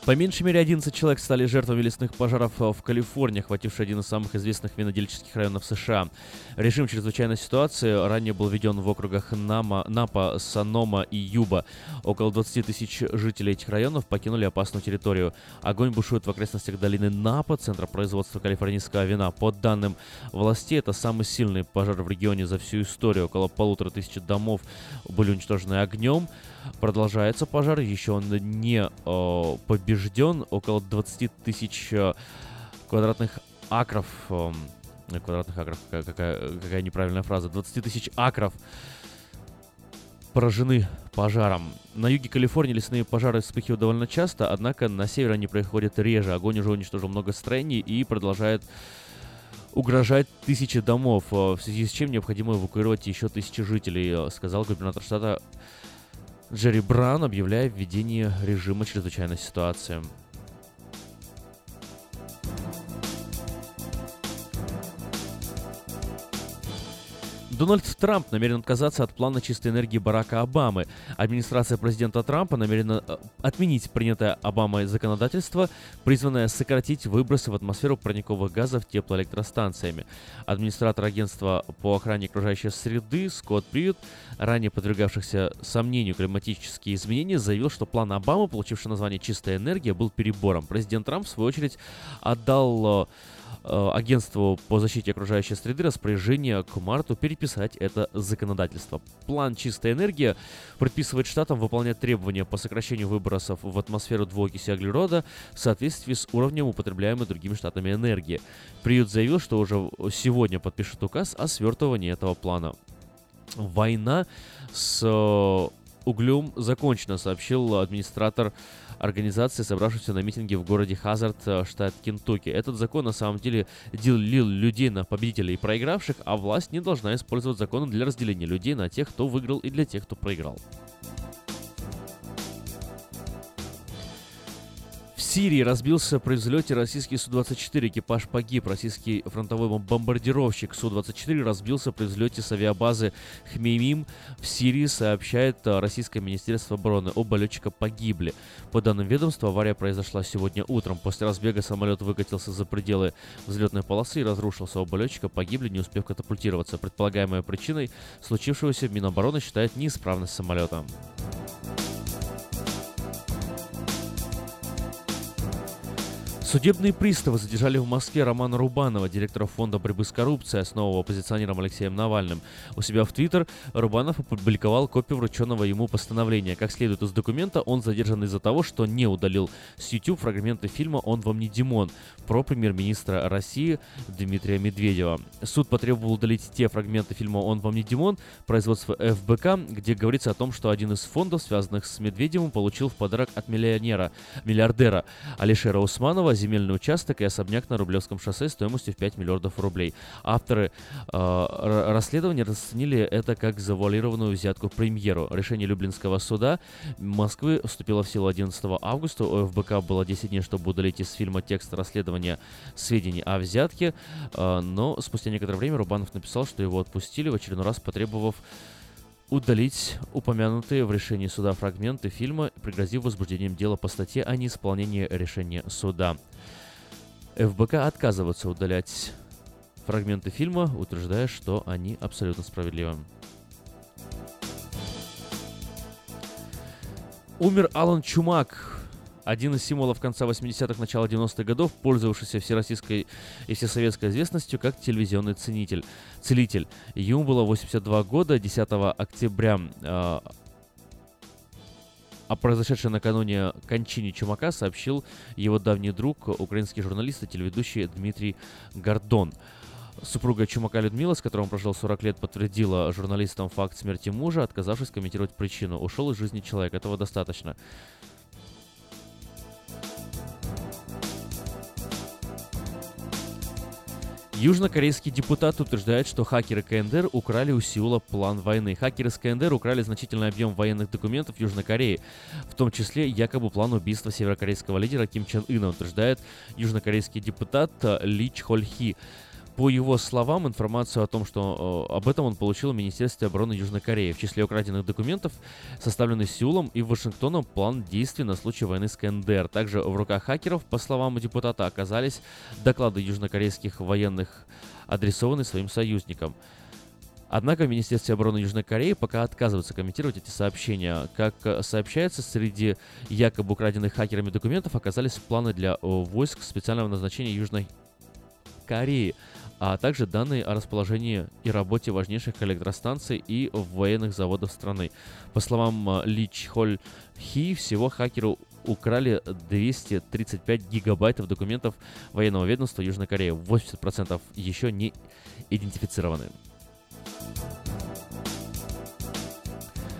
Speaker 1: По меньшей мере 11 человек стали жертвами лесных пожаров э, в Калифорнии, охвативший один из самых известных винодельческих районов США. Режим чрезвычайной ситуации ранее был введен в округах Нама, Напа, Санома и Юба. Около 20 тысяч жителей этих районов покинули опасную территорию. Огонь бушует в окрестностях долины Напа, центра производства калифорнийского вина. По данным властей, это самый сильный пожар в регионе за всю историю. Около полутора тысяч домов были уничтожены огнем. Продолжается пожар, еще он не э, побежден. Около 20 тысяч э, квадратных акров... Э, квадратных акров, какая, какая, неправильная фраза. 20 тысяч акров поражены пожаром. На юге Калифорнии лесные пожары вспыхивают довольно часто, однако на севере они происходят реже. Огонь уже уничтожил много строений и продолжает угрожать тысячи домов, в связи с чем необходимо эвакуировать еще тысячи жителей, сказал губернатор штата Джерри Браун, объявляя введение режима чрезвычайной ситуации. Дональд Трамп намерен отказаться от плана чистой энергии Барака Обамы. Администрация президента Трампа намерена э, отменить принятое Обамой законодательство, призванное сократить выбросы в атмосферу парниковых газов теплоэлектростанциями. Администратор агентства по охране окружающей среды Скотт Привет, ранее подвергавшихся сомнению климатические изменения, заявил, что план Обамы, получивший название «Чистая энергия», был перебором. Президент Трамп, в свою очередь, отдал Э, агентству по защите окружающей среды распоряжение к марту переписать это законодательство. План «Чистая энергия» предписывает штатам выполнять требования по сокращению выбросов в атмосферу двуокиси углерода в соответствии с уровнем употребляемой другими штатами энергии. Приют заявил, что уже сегодня подпишет указ о свертывании этого плана. Война с углем закончено, сообщил администратор организации, собравшейся на митинге в городе Хазард, э, штат Кентукки. Этот закон на самом деле делил людей на победителей и проигравших, а власть не должна использовать законы для разделения людей на тех, кто выиграл и для тех, кто проиграл. Сирии разбился при взлете российский Су-24. Экипаж погиб. Российский фронтовой бомбардировщик Су-24 разбился при взлете с авиабазы Хмеймим в Сирии, сообщает э, Российское Министерство обороны. Оба летчика погибли. По данным ведомства, авария произошла сегодня утром. После разбега самолет выкатился за пределы взлетной полосы и разрушился. Оба летчика погибли, не успев катапультироваться. Предполагаемой причиной случившегося Минобороны считает неисправность самолета. Судебные приставы задержали в Москве Романа Рубанова, директора фонда борьбы с коррупцией, основного оппозиционером Алексеем Навальным. У себя в Твиттер Рубанов опубликовал копию врученного ему постановления. Как следует из документа, он задержан из-за того, что не удалил с YouTube фрагменты фильма «Он вам не Димон» про премьер-министра России Дмитрия Медведева. Суд потребовал удалить те фрагменты фильма «Он вам не Димон» производства ФБК, где говорится о том, что один из фондов, связанных с Медведевым, получил в подарок от миллионера, миллиардера Алишера Усманова земельный участок и особняк на Рублевском шоссе стоимостью в 5 миллиардов рублей. Авторы э, расследования расценили это как завуалированную взятку премьеру. Решение Люблинского суда Москвы вступило в силу 11 августа. У ФБК было 10 дней, чтобы удалить из фильма текст расследования сведений о взятке, э, но спустя некоторое время Рубанов написал, что его отпустили, в очередной раз потребовав удалить упомянутые в решении суда фрагменты фильма, пригрозив возбуждением дела по статье о неисполнении решения суда. ФБК отказывается удалять фрагменты фильма, утверждая, что они абсолютно справедливы. Умер Алан Чумак, один из символов конца 80-х, начала 90-х годов, пользовавшийся всероссийской и всесоветской известностью как телевизионный ценитель, целитель. Ему было 82 года, 10 октября э, о произошедшей накануне кончине Чумака сообщил его давний друг, украинский журналист и телеведущий Дмитрий Гордон. Супруга Чумака Людмила, с которым он прожил 40 лет, подтвердила журналистам факт смерти мужа, отказавшись комментировать причину. Ушел из жизни человек, этого достаточно. Южнокорейский депутат утверждает, что хакеры КНДР украли у Сеула план войны. Хакеры с КНДР украли значительный объем военных документов Южной Кореи, в том числе якобы план убийства северокорейского лидера Ким Чен Ына, утверждает южнокорейский депутат Ли Чхоль Хи. По его словам, информацию о том, что э, об этом он получил в Министерстве обороны Южной Кореи. В числе украденных документов составленный Сеулом и Вашингтоном план действий на случай войны с КНДР. Также в руках хакеров, по словам депутата, оказались доклады южнокорейских военных, адресованные своим союзникам. Однако в Министерстве обороны Южной Кореи пока отказываются комментировать эти сообщения. Как э, сообщается, среди якобы украденных хакерами документов оказались планы для э, войск специального назначения Южной Кореи а также данные о расположении и работе важнейших электростанций и военных заводов страны. По словам а, Ли Чхоль Хи, всего хакеру украли 235 гигабайтов документов военного ведомства Южной Кореи. 80% еще не идентифицированы.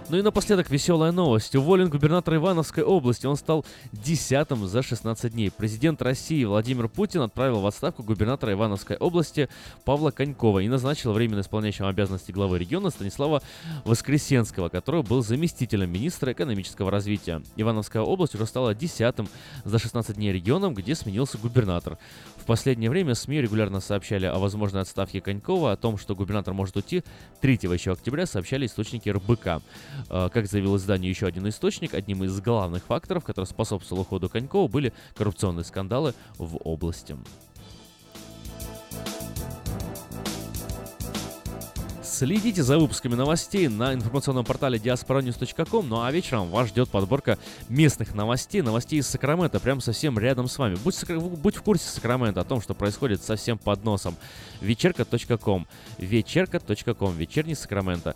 Speaker 1: Ну и напоследок веселая новость. Уволен губернатор Ивановской области. Он стал десятым за 16 дней. Президент России Владимир Путин отправил в отставку губернатора Ивановской области Павла Конькова и назначил временно исполняющим обязанности главы региона Станислава Воскресенского, который был заместителем министра экономического развития. Ивановская область уже стала десятым за 16 дней регионом, где сменился губернатор. В последнее время СМИ регулярно сообщали о возможной отставке Конькова, о том, что губернатор может уйти 3 еще октября, сообщали источники РБК. Э, как заявил издание еще один источник, одним из главных факторов, который способствовал уходу Конькова, были коррупционные скандалы в области. Следите за выпусками новостей на информационном портале diasporanews.com, ну а вечером вас ждет подборка местных новостей, новостей из Сакрамента, прямо совсем рядом с вами. Будь, будь в курсе Сакрамента о том, что происходит совсем под носом. Вечерка.ком, вечерка.ком, вечерний Сакраменто.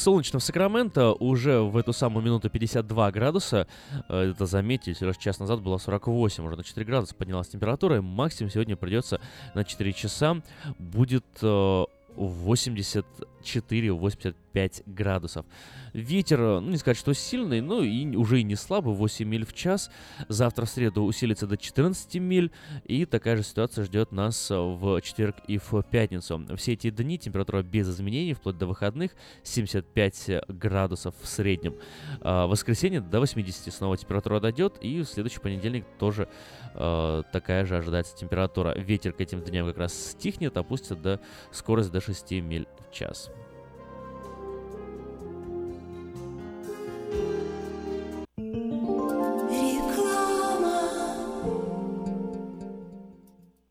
Speaker 1: Солнечно в Сакраменто уже в эту самую минуту 52 градуса. Э, Это заметьте, лишь час назад было 48, уже на 4 градуса поднялась температура. И максимум сегодня придется на 4 часа. Будет э, 84-85 градусов. Ветер, ну не сказать, что сильный, но и уже и не слабый, 8 миль в час. Завтра в среду усилится до 14 миль, и такая же ситуация ждет нас в четверг и в пятницу. Все эти дни температура без изменений, вплоть до выходных, 75 градусов в среднем. А в воскресенье до 80 снова температура дойдет, и в следующий понедельник тоже э, такая же ожидается температура. Ветер к этим дням как раз стихнет, опустится до скорость до 6 миль в час.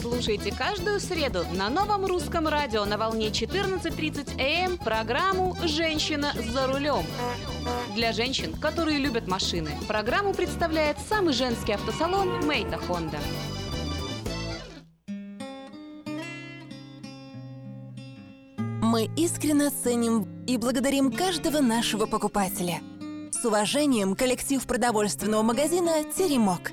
Speaker 14: Слушайте каждую среду на новом русском радио на волне 14.30 АМ программу «Женщина за рулем». Для женщин, которые любят машины, программу представляет самый женский автосалон «Мейта Хонда».
Speaker 15: Мы искренне ценим и благодарим каждого нашего покупателя. С уважением, коллектив продовольственного магазина «Теремок».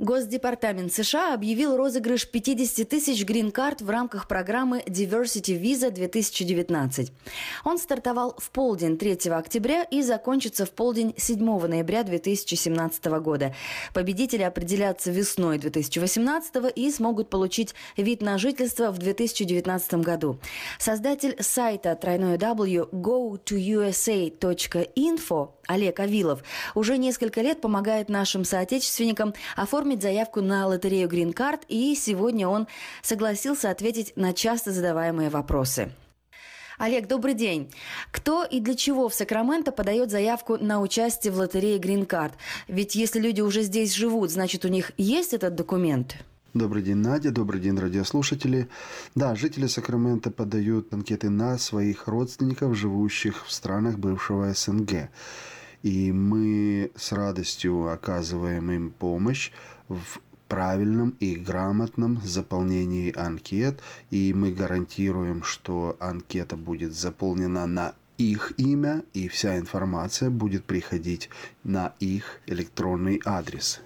Speaker 4: Госдепартамент США объявил розыгрыш 50 тысяч грин-карт в рамках программы Diversity Visa 2019. Он стартовал в полдень 3 октября и закончится в полдень 7 ноября 2017 года. Победители определятся весной 2018 и смогут получить вид на жительство в 2019 году. Создатель сайта тройной W go2usa.info Олег Авилов уже несколько лет помогает нашим соотечественникам оформить заявку на лотерею Green Card, и сегодня он согласился ответить на часто задаваемые вопросы. Олег, добрый день. Кто и для чего в Сакраменто подает заявку на участие в лотерее Green Card? Ведь если люди уже здесь живут, значит у них есть этот документ?
Speaker 9: Добрый день, Надя. Добрый день, радиослушатели. Да, жители Сакрамента подают анкеты на своих родственников, живущих в странах бывшего СНГ. И мы с радостью оказываем им помощь в правильном и грамотном заполнении анкет. И мы гарантируем, что анкета будет заполнена на их имя, и вся информация будет приходить на их электронный адрес.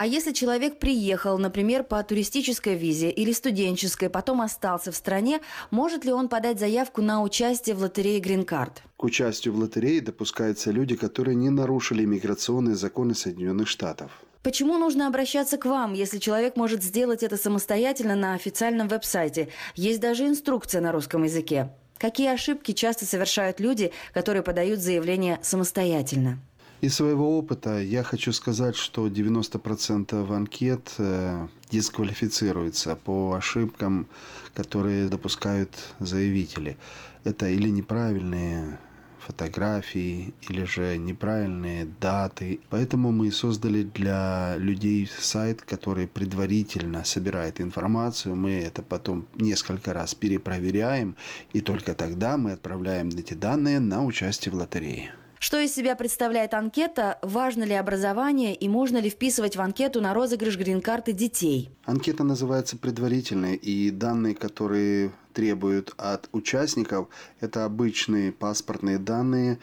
Speaker 4: А если человек приехал, например, по туристической визе или студенческой, потом остался в стране, может ли он подать заявку на участие в лотерее Card?
Speaker 9: К участию в лотерее допускаются люди, которые не нарушили миграционные законы Соединенных Штатов.
Speaker 4: Почему нужно обращаться к вам, если человек может сделать это самостоятельно на официальном веб-сайте? Есть даже инструкция на русском языке. Какие ошибки часто совершают люди, которые подают заявление самостоятельно?
Speaker 9: Из своего опыта я хочу сказать, что 90% анкет э, дисквалифицируются по ошибкам, которые допускают заявители. Это или неправильные фотографии, или же неправильные даты. Поэтому мы создали для людей сайт, который предварительно собирает информацию. Мы это потом несколько раз перепроверяем, и только тогда мы отправляем эти данные на участие в лотерее.
Speaker 4: Что из себя представляет анкета, важно ли образование и можно ли вписывать в анкету на розыгрыш грин-карты детей?
Speaker 9: Анкета называется предварительной, и данные, которые требуют от участников, это обычные паспортные данные,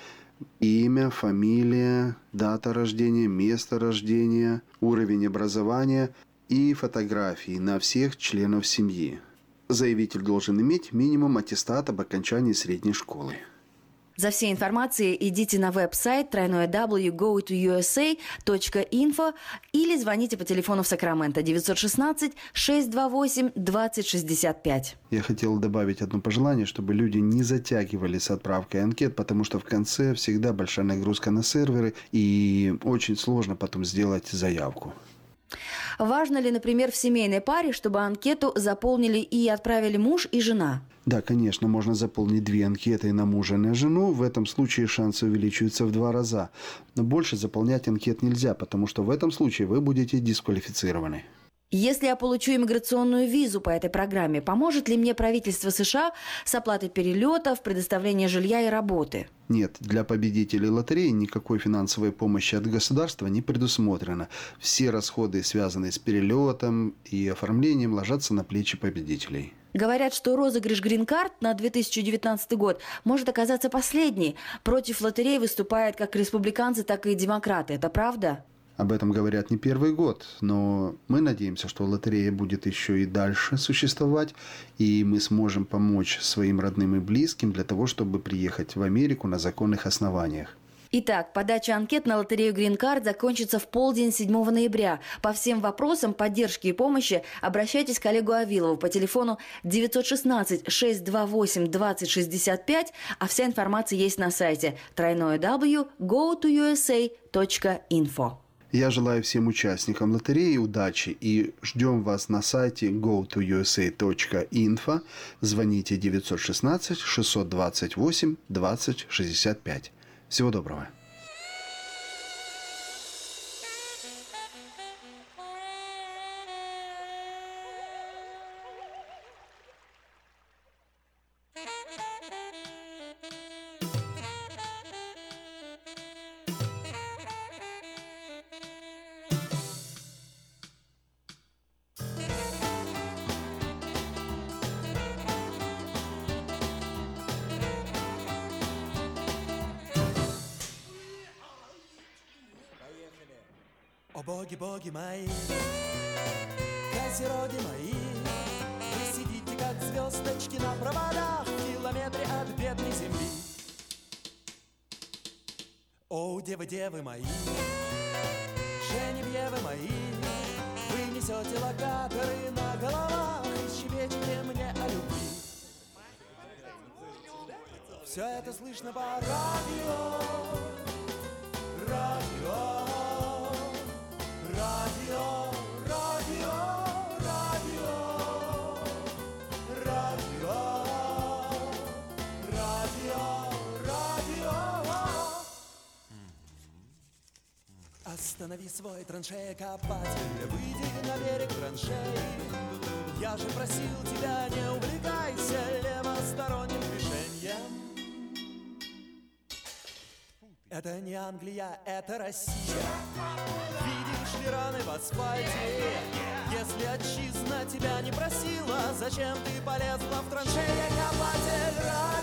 Speaker 9: имя, фамилия, дата рождения, место рождения, уровень образования и фотографии на всех членов семьи. Заявитель должен иметь минимум аттестат об окончании средней школы.
Speaker 4: За всей информацией идите на веб-сайт www.gotoUSA.info или звоните по телефону в Сакраменто 916 628 2065.
Speaker 9: Я хотел добавить одно пожелание, чтобы люди не затягивали с отправкой анкет, потому что в конце всегда большая нагрузка на серверы и очень сложно потом сделать заявку.
Speaker 4: Важно ли, например, в семейной паре, чтобы анкету заполнили и отправили муж и жена?
Speaker 9: Да, конечно, можно заполнить две анкеты на мужа и на жену. В этом случае шансы увеличиваются в два раза. Но больше заполнять анкет нельзя, потому что в этом случае вы будете дисквалифицированы.
Speaker 4: Если я получу иммиграционную визу по этой программе, поможет ли мне правительство США с оплатой перелетов, предоставлением жилья и работы?
Speaker 9: Нет, для победителей лотереи никакой финансовой помощи от государства не предусмотрено. Все расходы, связанные с перелетом и оформлением, ложатся на плечи победителей.
Speaker 4: Говорят, что розыгрыш грин-карт на 2019 год может оказаться последний. Против лотереи выступают как республиканцы, так и демократы. Это правда?
Speaker 9: Об этом говорят не первый год, но мы надеемся, что лотерея будет еще и дальше существовать, и мы сможем помочь своим родным и близким для того, чтобы приехать в Америку на законных основаниях.
Speaker 4: Итак, подача анкет на лотерею Green Card закончится в полдень 7 ноября. По всем вопросам поддержки и помощи обращайтесь к Олегу Авилову по телефону 916-628-2065, а вся информация есть на сайте тройное w go2usa.info.
Speaker 9: Я желаю всем участникам лотереи удачи и ждем вас на сайте go2usa.info. Звоните 916 628 2065. Всего доброго.
Speaker 2: Свой траншея-копатель, выйди на берег траншеи. Я же просил тебя, не увлекайся левосторонним движением. Это не Англия, это Россия. Видишь ли раны в асфальте? Если отчизна тебя не просила, зачем ты полезла в траншеи копатель?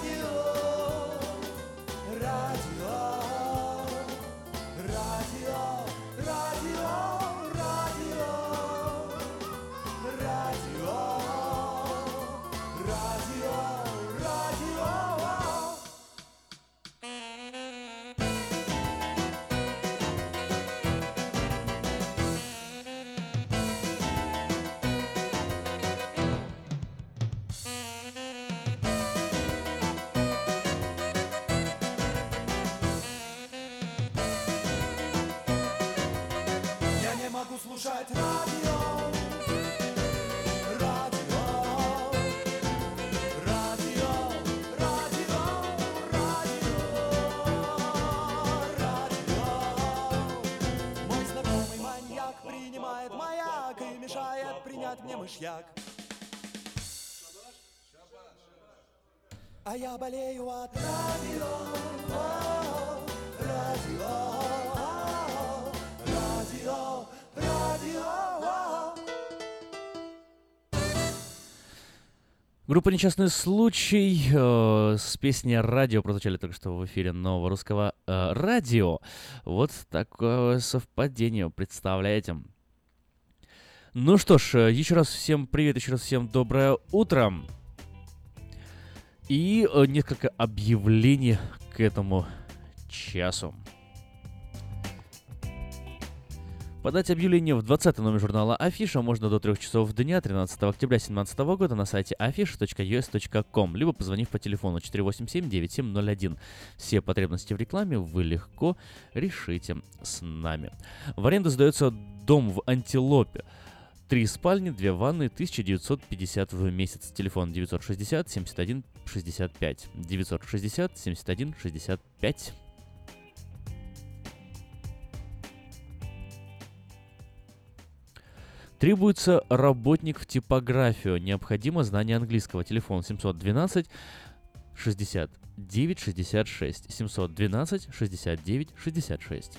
Speaker 5: Не мышьяк. А я болею от радио, радио, радио, радио.
Speaker 1: Группа «Несчастный случай» э, с песней «Радио» прозвучали только что в эфире нового русского э, радио. Вот такое совпадение, представляете? Ну что ж, э, еще раз всем привет, еще раз всем доброе утро. И э, несколько объявлений к этому часу. Подать объявление в 20 номер журнала Афиша можно до 3 часов дня 13 октября 2017 года на сайте afisha.us.com, либо позвонив по телефону 487-9701. Все потребности в рекламе вы легко решите с нами. В аренду сдается дом в Антилопе. Три спальни, две ванны, 1950 в месяц. Телефон 960 71 65. 960 71 65. Требуется работник в типографию. Необходимо знание английского. Телефон 712 69 66. 712 69 66.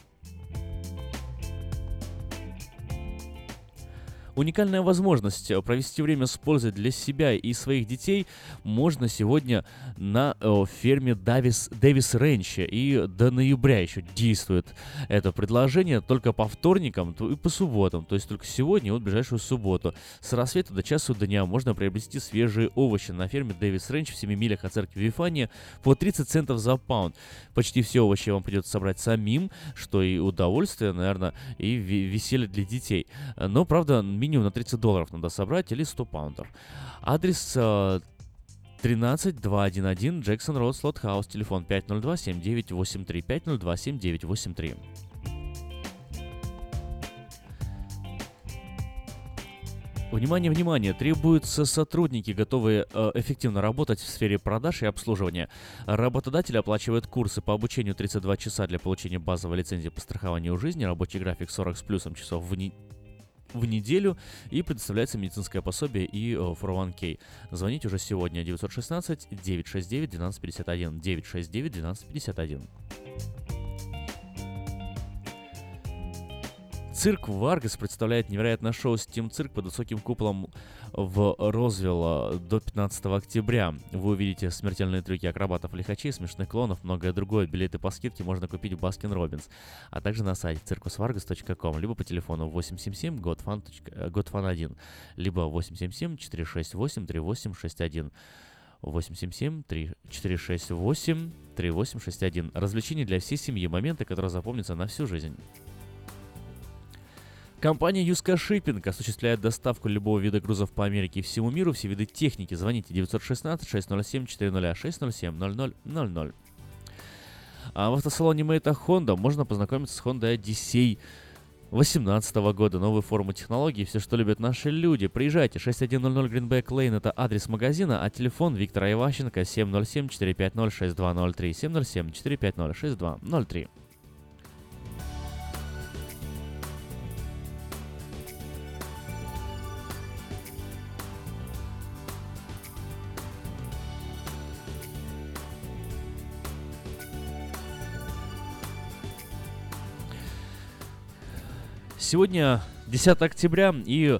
Speaker 1: Уникальная возможность э, провести время с пользой для себя и своих детей можно сегодня на э, ферме Давис, Дэвис Рэнч. И до ноября еще действует это предложение только по вторникам то и по субботам. То есть только сегодня и вот ближайшую субботу. С рассвета до часу дня можно приобрести свежие овощи на ферме Дэвис Рэнч в 7 милях от церкви Вифания по 30 центов за паунд. Почти все овощи вам придется собрать самим, что и удовольствие, наверное, и ве- веселье для детей. Но, правда, минимум на 30 долларов надо собрать или 100 паундов. Адрес э, 13211 Джексон Роуд Слот Хаус, телефон 502-7983, 502-7983. Внимание, внимание! Требуются сотрудники, готовые э, эффективно работать в сфере продаж и обслуживания. Работодатель оплачивает курсы по обучению 32 часа для получения базовой лицензии по страхованию жизни, рабочий график 40 с плюсом часов в, не- в неделю и предоставляется медицинское пособие и э, 401k. Звоните уже сегодня 916 969 1251 969 1251. Цирк Варгас представляет невероятное шоу Steam Cirque под высоким куполом в Розвилл до 15 октября. Вы увидите смертельные трюки акробатов, лихачей, смешных клоунов, многое другое. Билеты по скидке можно купить в Baskin Robbins, а также на сайте circusvargas.com, либо по телефону 877 got fun, got fun 1, либо 877 468 3861. 877-468-3861. Развлечения для всей семьи. Моменты, которые запомнятся на всю жизнь. Компания Юска Шиппинг осуществляет доставку любого вида грузов по Америке и всему миру, все виды техники. Звоните 916-607-400, 607-0000. А в автосалоне Мэйта Honda можно познакомиться с Honda Odyssey 2018 года. Новые формы технологий, все, что любят наши люди. Приезжайте, 6100 Greenback Lane, это адрес магазина, а телефон Виктора Иващенко 707-450-6203, 707-450-6203. Сегодня 10 октября, и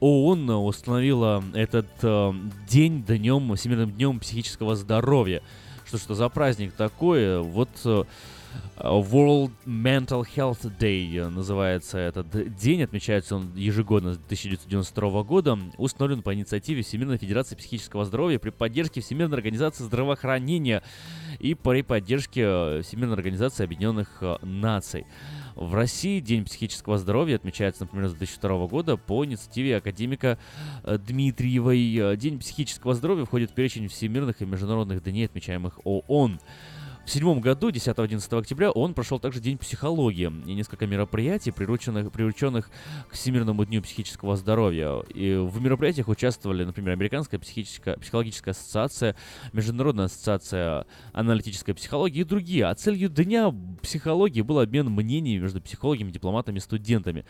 Speaker 1: ООН установила этот э, день днем, Всемирным днем психического здоровья. Что что за праздник такой? Вот э, World Mental Health Day называется этот день, отмечается он ежегодно с 1992 года, установлен по инициативе Всемирной Федерации Психического Здоровья при поддержке Всемирной Организации Здравоохранения и при поддержке Всемирной Организации Объединенных э, Наций. В России День психического здоровья отмечается, например, с 2002 года по инициативе академика э, Дмитриевой. Э, День психического здоровья входит в перечень всемирных и международных дней, отмечаемых ООН. В седьмом году, 10-11 октября, он прошел также День психологии и несколько мероприятий, приуроченных, приуроченных к Всемирному дню психического здоровья. И в мероприятиях участвовали, например, Американская психологическая ассоциация, Международная ассоциация аналитической психологии и другие. А целью Дня психологии был обмен мнениями между психологами, дипломатами и студентами.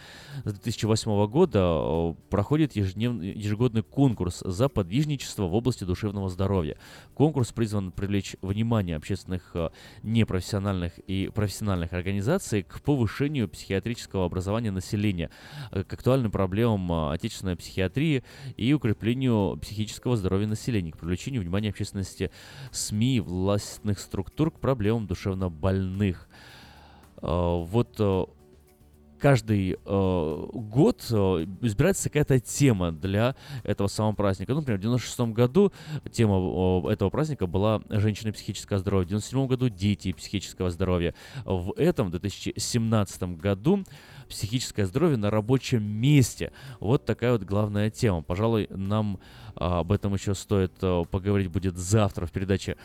Speaker 1: С 2008 года э, проходит ежедневный, ежегодный конкурс за подвижничество в области душевного здоровья. Конкурс призван привлечь внимание общественных э, непрофессиональных и профессиональных организаций к повышению психиатрического образования населения, э, к актуальным проблемам э, отечественной психиатрии и укреплению психического здоровья населения, к привлечению внимания общественности СМИ и властных структур к проблемам душевно больных. Вот каждый э, год э, избирается какая-то тема для этого самого праздника. Ну, например, в 96 году тема э, этого праздника была «Женщины психическое здоровье», в 97 году «Дети психического здоровья». В этом, в 2017 году психическое здоровье на рабочем месте. Вот такая вот главная тема. Пожалуй, нам а, об этом еще стоит а, поговорить будет завтра в передаче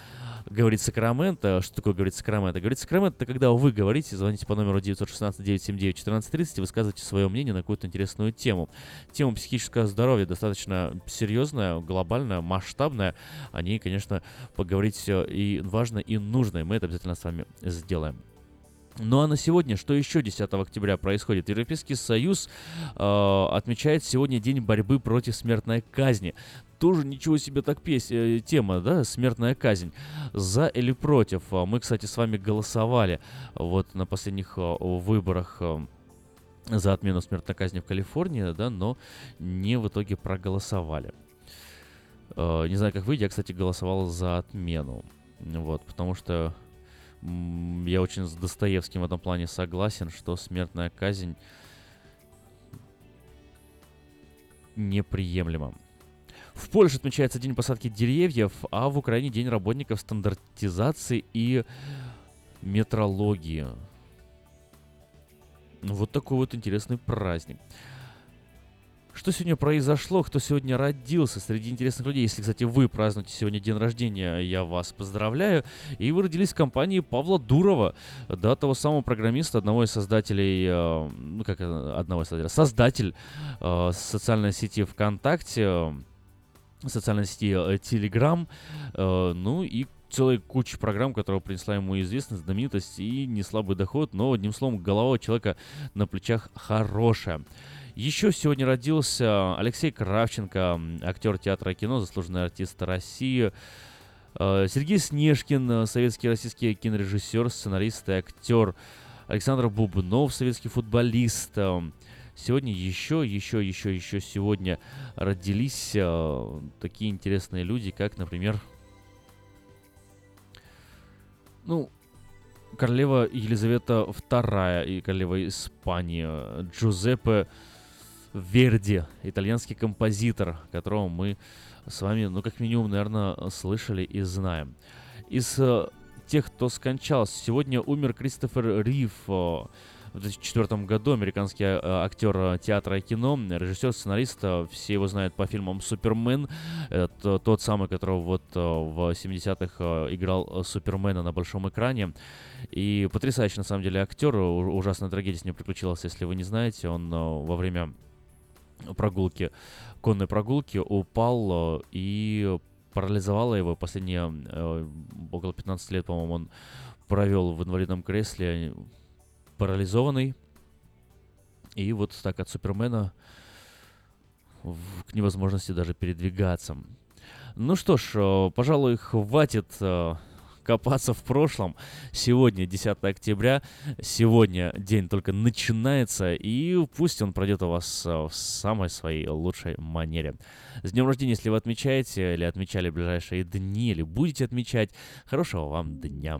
Speaker 1: «Говорит Сакраменто». Что такое «Говорит Сакраменто»? «Говорит Сакраменто» — это когда вы говорите, звоните по номеру 916-979-1430 и высказываете свое мнение на какую-то интересную тему. Тема психического здоровья достаточно серьезная, глобальная, масштабная. О ней, конечно, поговорить и важно, и нужно, и мы это обязательно с вами сделаем. Ну а на сегодня, что еще 10 октября происходит? Европейский Союз э, отмечает сегодня День борьбы против смертной казни. Тоже ничего себе так песь, э, тема, да, смертная казнь. За или против? А мы, кстати, с вами голосовали вот на последних э, выборах э, за отмену смертной казни в Калифорнии, да, но не в итоге проголосовали. Э, не знаю, как вы, я, кстати, голосовал за отмену. Вот, потому что я очень с Достоевским в этом плане согласен, что смертная казнь неприемлема. В Польше отмечается День посадки деревьев, а в Украине День работников стандартизации и метрологии. Вот такой вот интересный праздник. Что сегодня произошло, кто сегодня родился среди интересных людей. Если, кстати, вы празднуете сегодня день рождения, я вас поздравляю. И вы родились в компании Павла Дурова, да, того самого программиста, одного из создателей, э, ну как одного из создателей, создатель э, социальной сети ВКонтакте, э, социальной сети э, Telegram, э, ну и целой кучи программ, которая принесла ему известность, знаменитость и не слабый доход, но, одним словом, голова у человека на плечах хорошая. Еще сегодня родился Алексей Кравченко, актер театра и кино, заслуженный артист России. Э, Сергей Снежкин, советский российский кинорежиссер, сценарист и актер. Александр Бубнов, советский футболист. Сегодня еще, еще, еще, еще сегодня родились э, такие интересные люди, как, например, ну, королева Елизавета II и королева Испании Джузеппе Верди, итальянский композитор, которого мы с вами, ну, как минимум, наверное, слышали и знаем. Из э, тех, кто скончался, сегодня умер Кристофер Рив, э, в 2004 году американский э, актер театра и кино, режиссер, сценарист, все его знают по фильмам «Супермен», это тот самый, которого вот в 70-х играл Супермена на большом экране. И потрясающий, на самом деле, актер, ужасная трагедия с ним приключилась, если вы не знаете, он во время прогулки, конной прогулки упал э, и парализовало его. Последние э, около 15 лет, по-моему, он провел в инвалидном кресле парализованный. И вот так от Супермена к невозможности даже передвигаться. Ну что ж, э, пожалуй, хватит копаться в прошлом. Сегодня 10 октября, сегодня день только начинается, и пусть он пройдет у вас э, в самой своей лучшей манере. С днем рождения, если вы отмечаете или отмечали ближайшие дни, или будете отмечать, хорошего вам дня.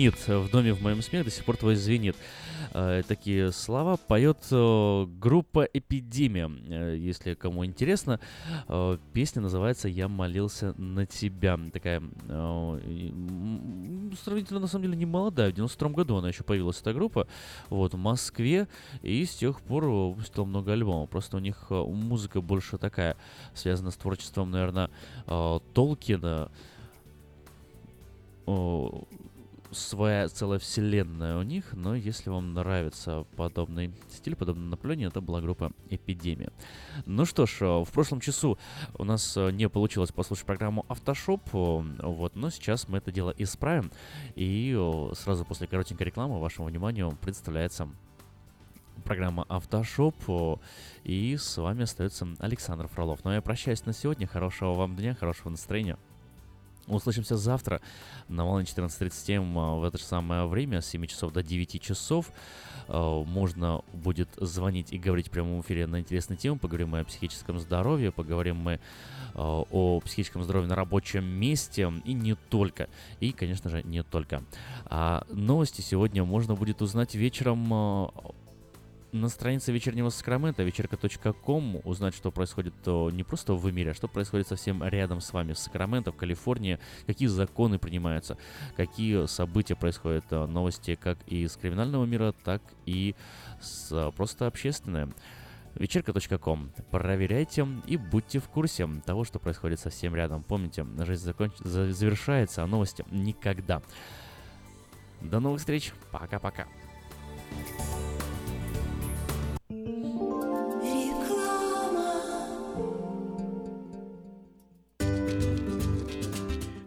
Speaker 1: звенит. В доме в моем смех до сих пор твой звенит. Э, такие слова поет э, группа Эпидемия. Э, если кому интересно, песня называется «Я молился на тебя». Такая сравнительно, на самом деле, не молодая. В 92 году она еще появилась, эта группа, вот, в Москве. И с тех пор выпустила много альбомов. Просто у них музыка больше такая, связана с творчеством, наверное, Толкина. Своя целая вселенная у них, но если вам нравится подобный стиль, подобное направление, это была группа Эпидемия. Ну что ж, э, в прошлом часу у нас э, не получилось послушать программу Автошоп, э, вот, но сейчас мы это дело исправим, и сразу после коротенькой рекламы вашему вниманию представляется программа Автошоп, и с вами остается Александр Фролов. Ну а я прощаюсь на сегодня, хорошего вам дня, хорошего настроения. Услышимся завтра на волне 14.37 а, в это же самое время, с 7 часов до 9 часов. А, Можно будет звонить и говорить в прямом эфире на интересные темы. Поговорим мы о психическом здоровье, поговорим мы а, о психическом здоровье на рабочем месте и не только. И, конечно же, не только. А новости сегодня можно будет узнать вечером на странице вечернего Сакрамента, вечерка.ком, узнать, что происходит не просто в мире, а что происходит совсем рядом с вами в Сакраменто, в Калифорнии, какие законы принимаются, какие события происходят, э, новости как из криминального мира, так и с, э, просто общественные. Вечерка.ком. Проверяйте и будьте в курсе того, что происходит совсем рядом. Помните, жизнь законч... за- завершается, а новости никогда. До новых встреч. Пока-пока.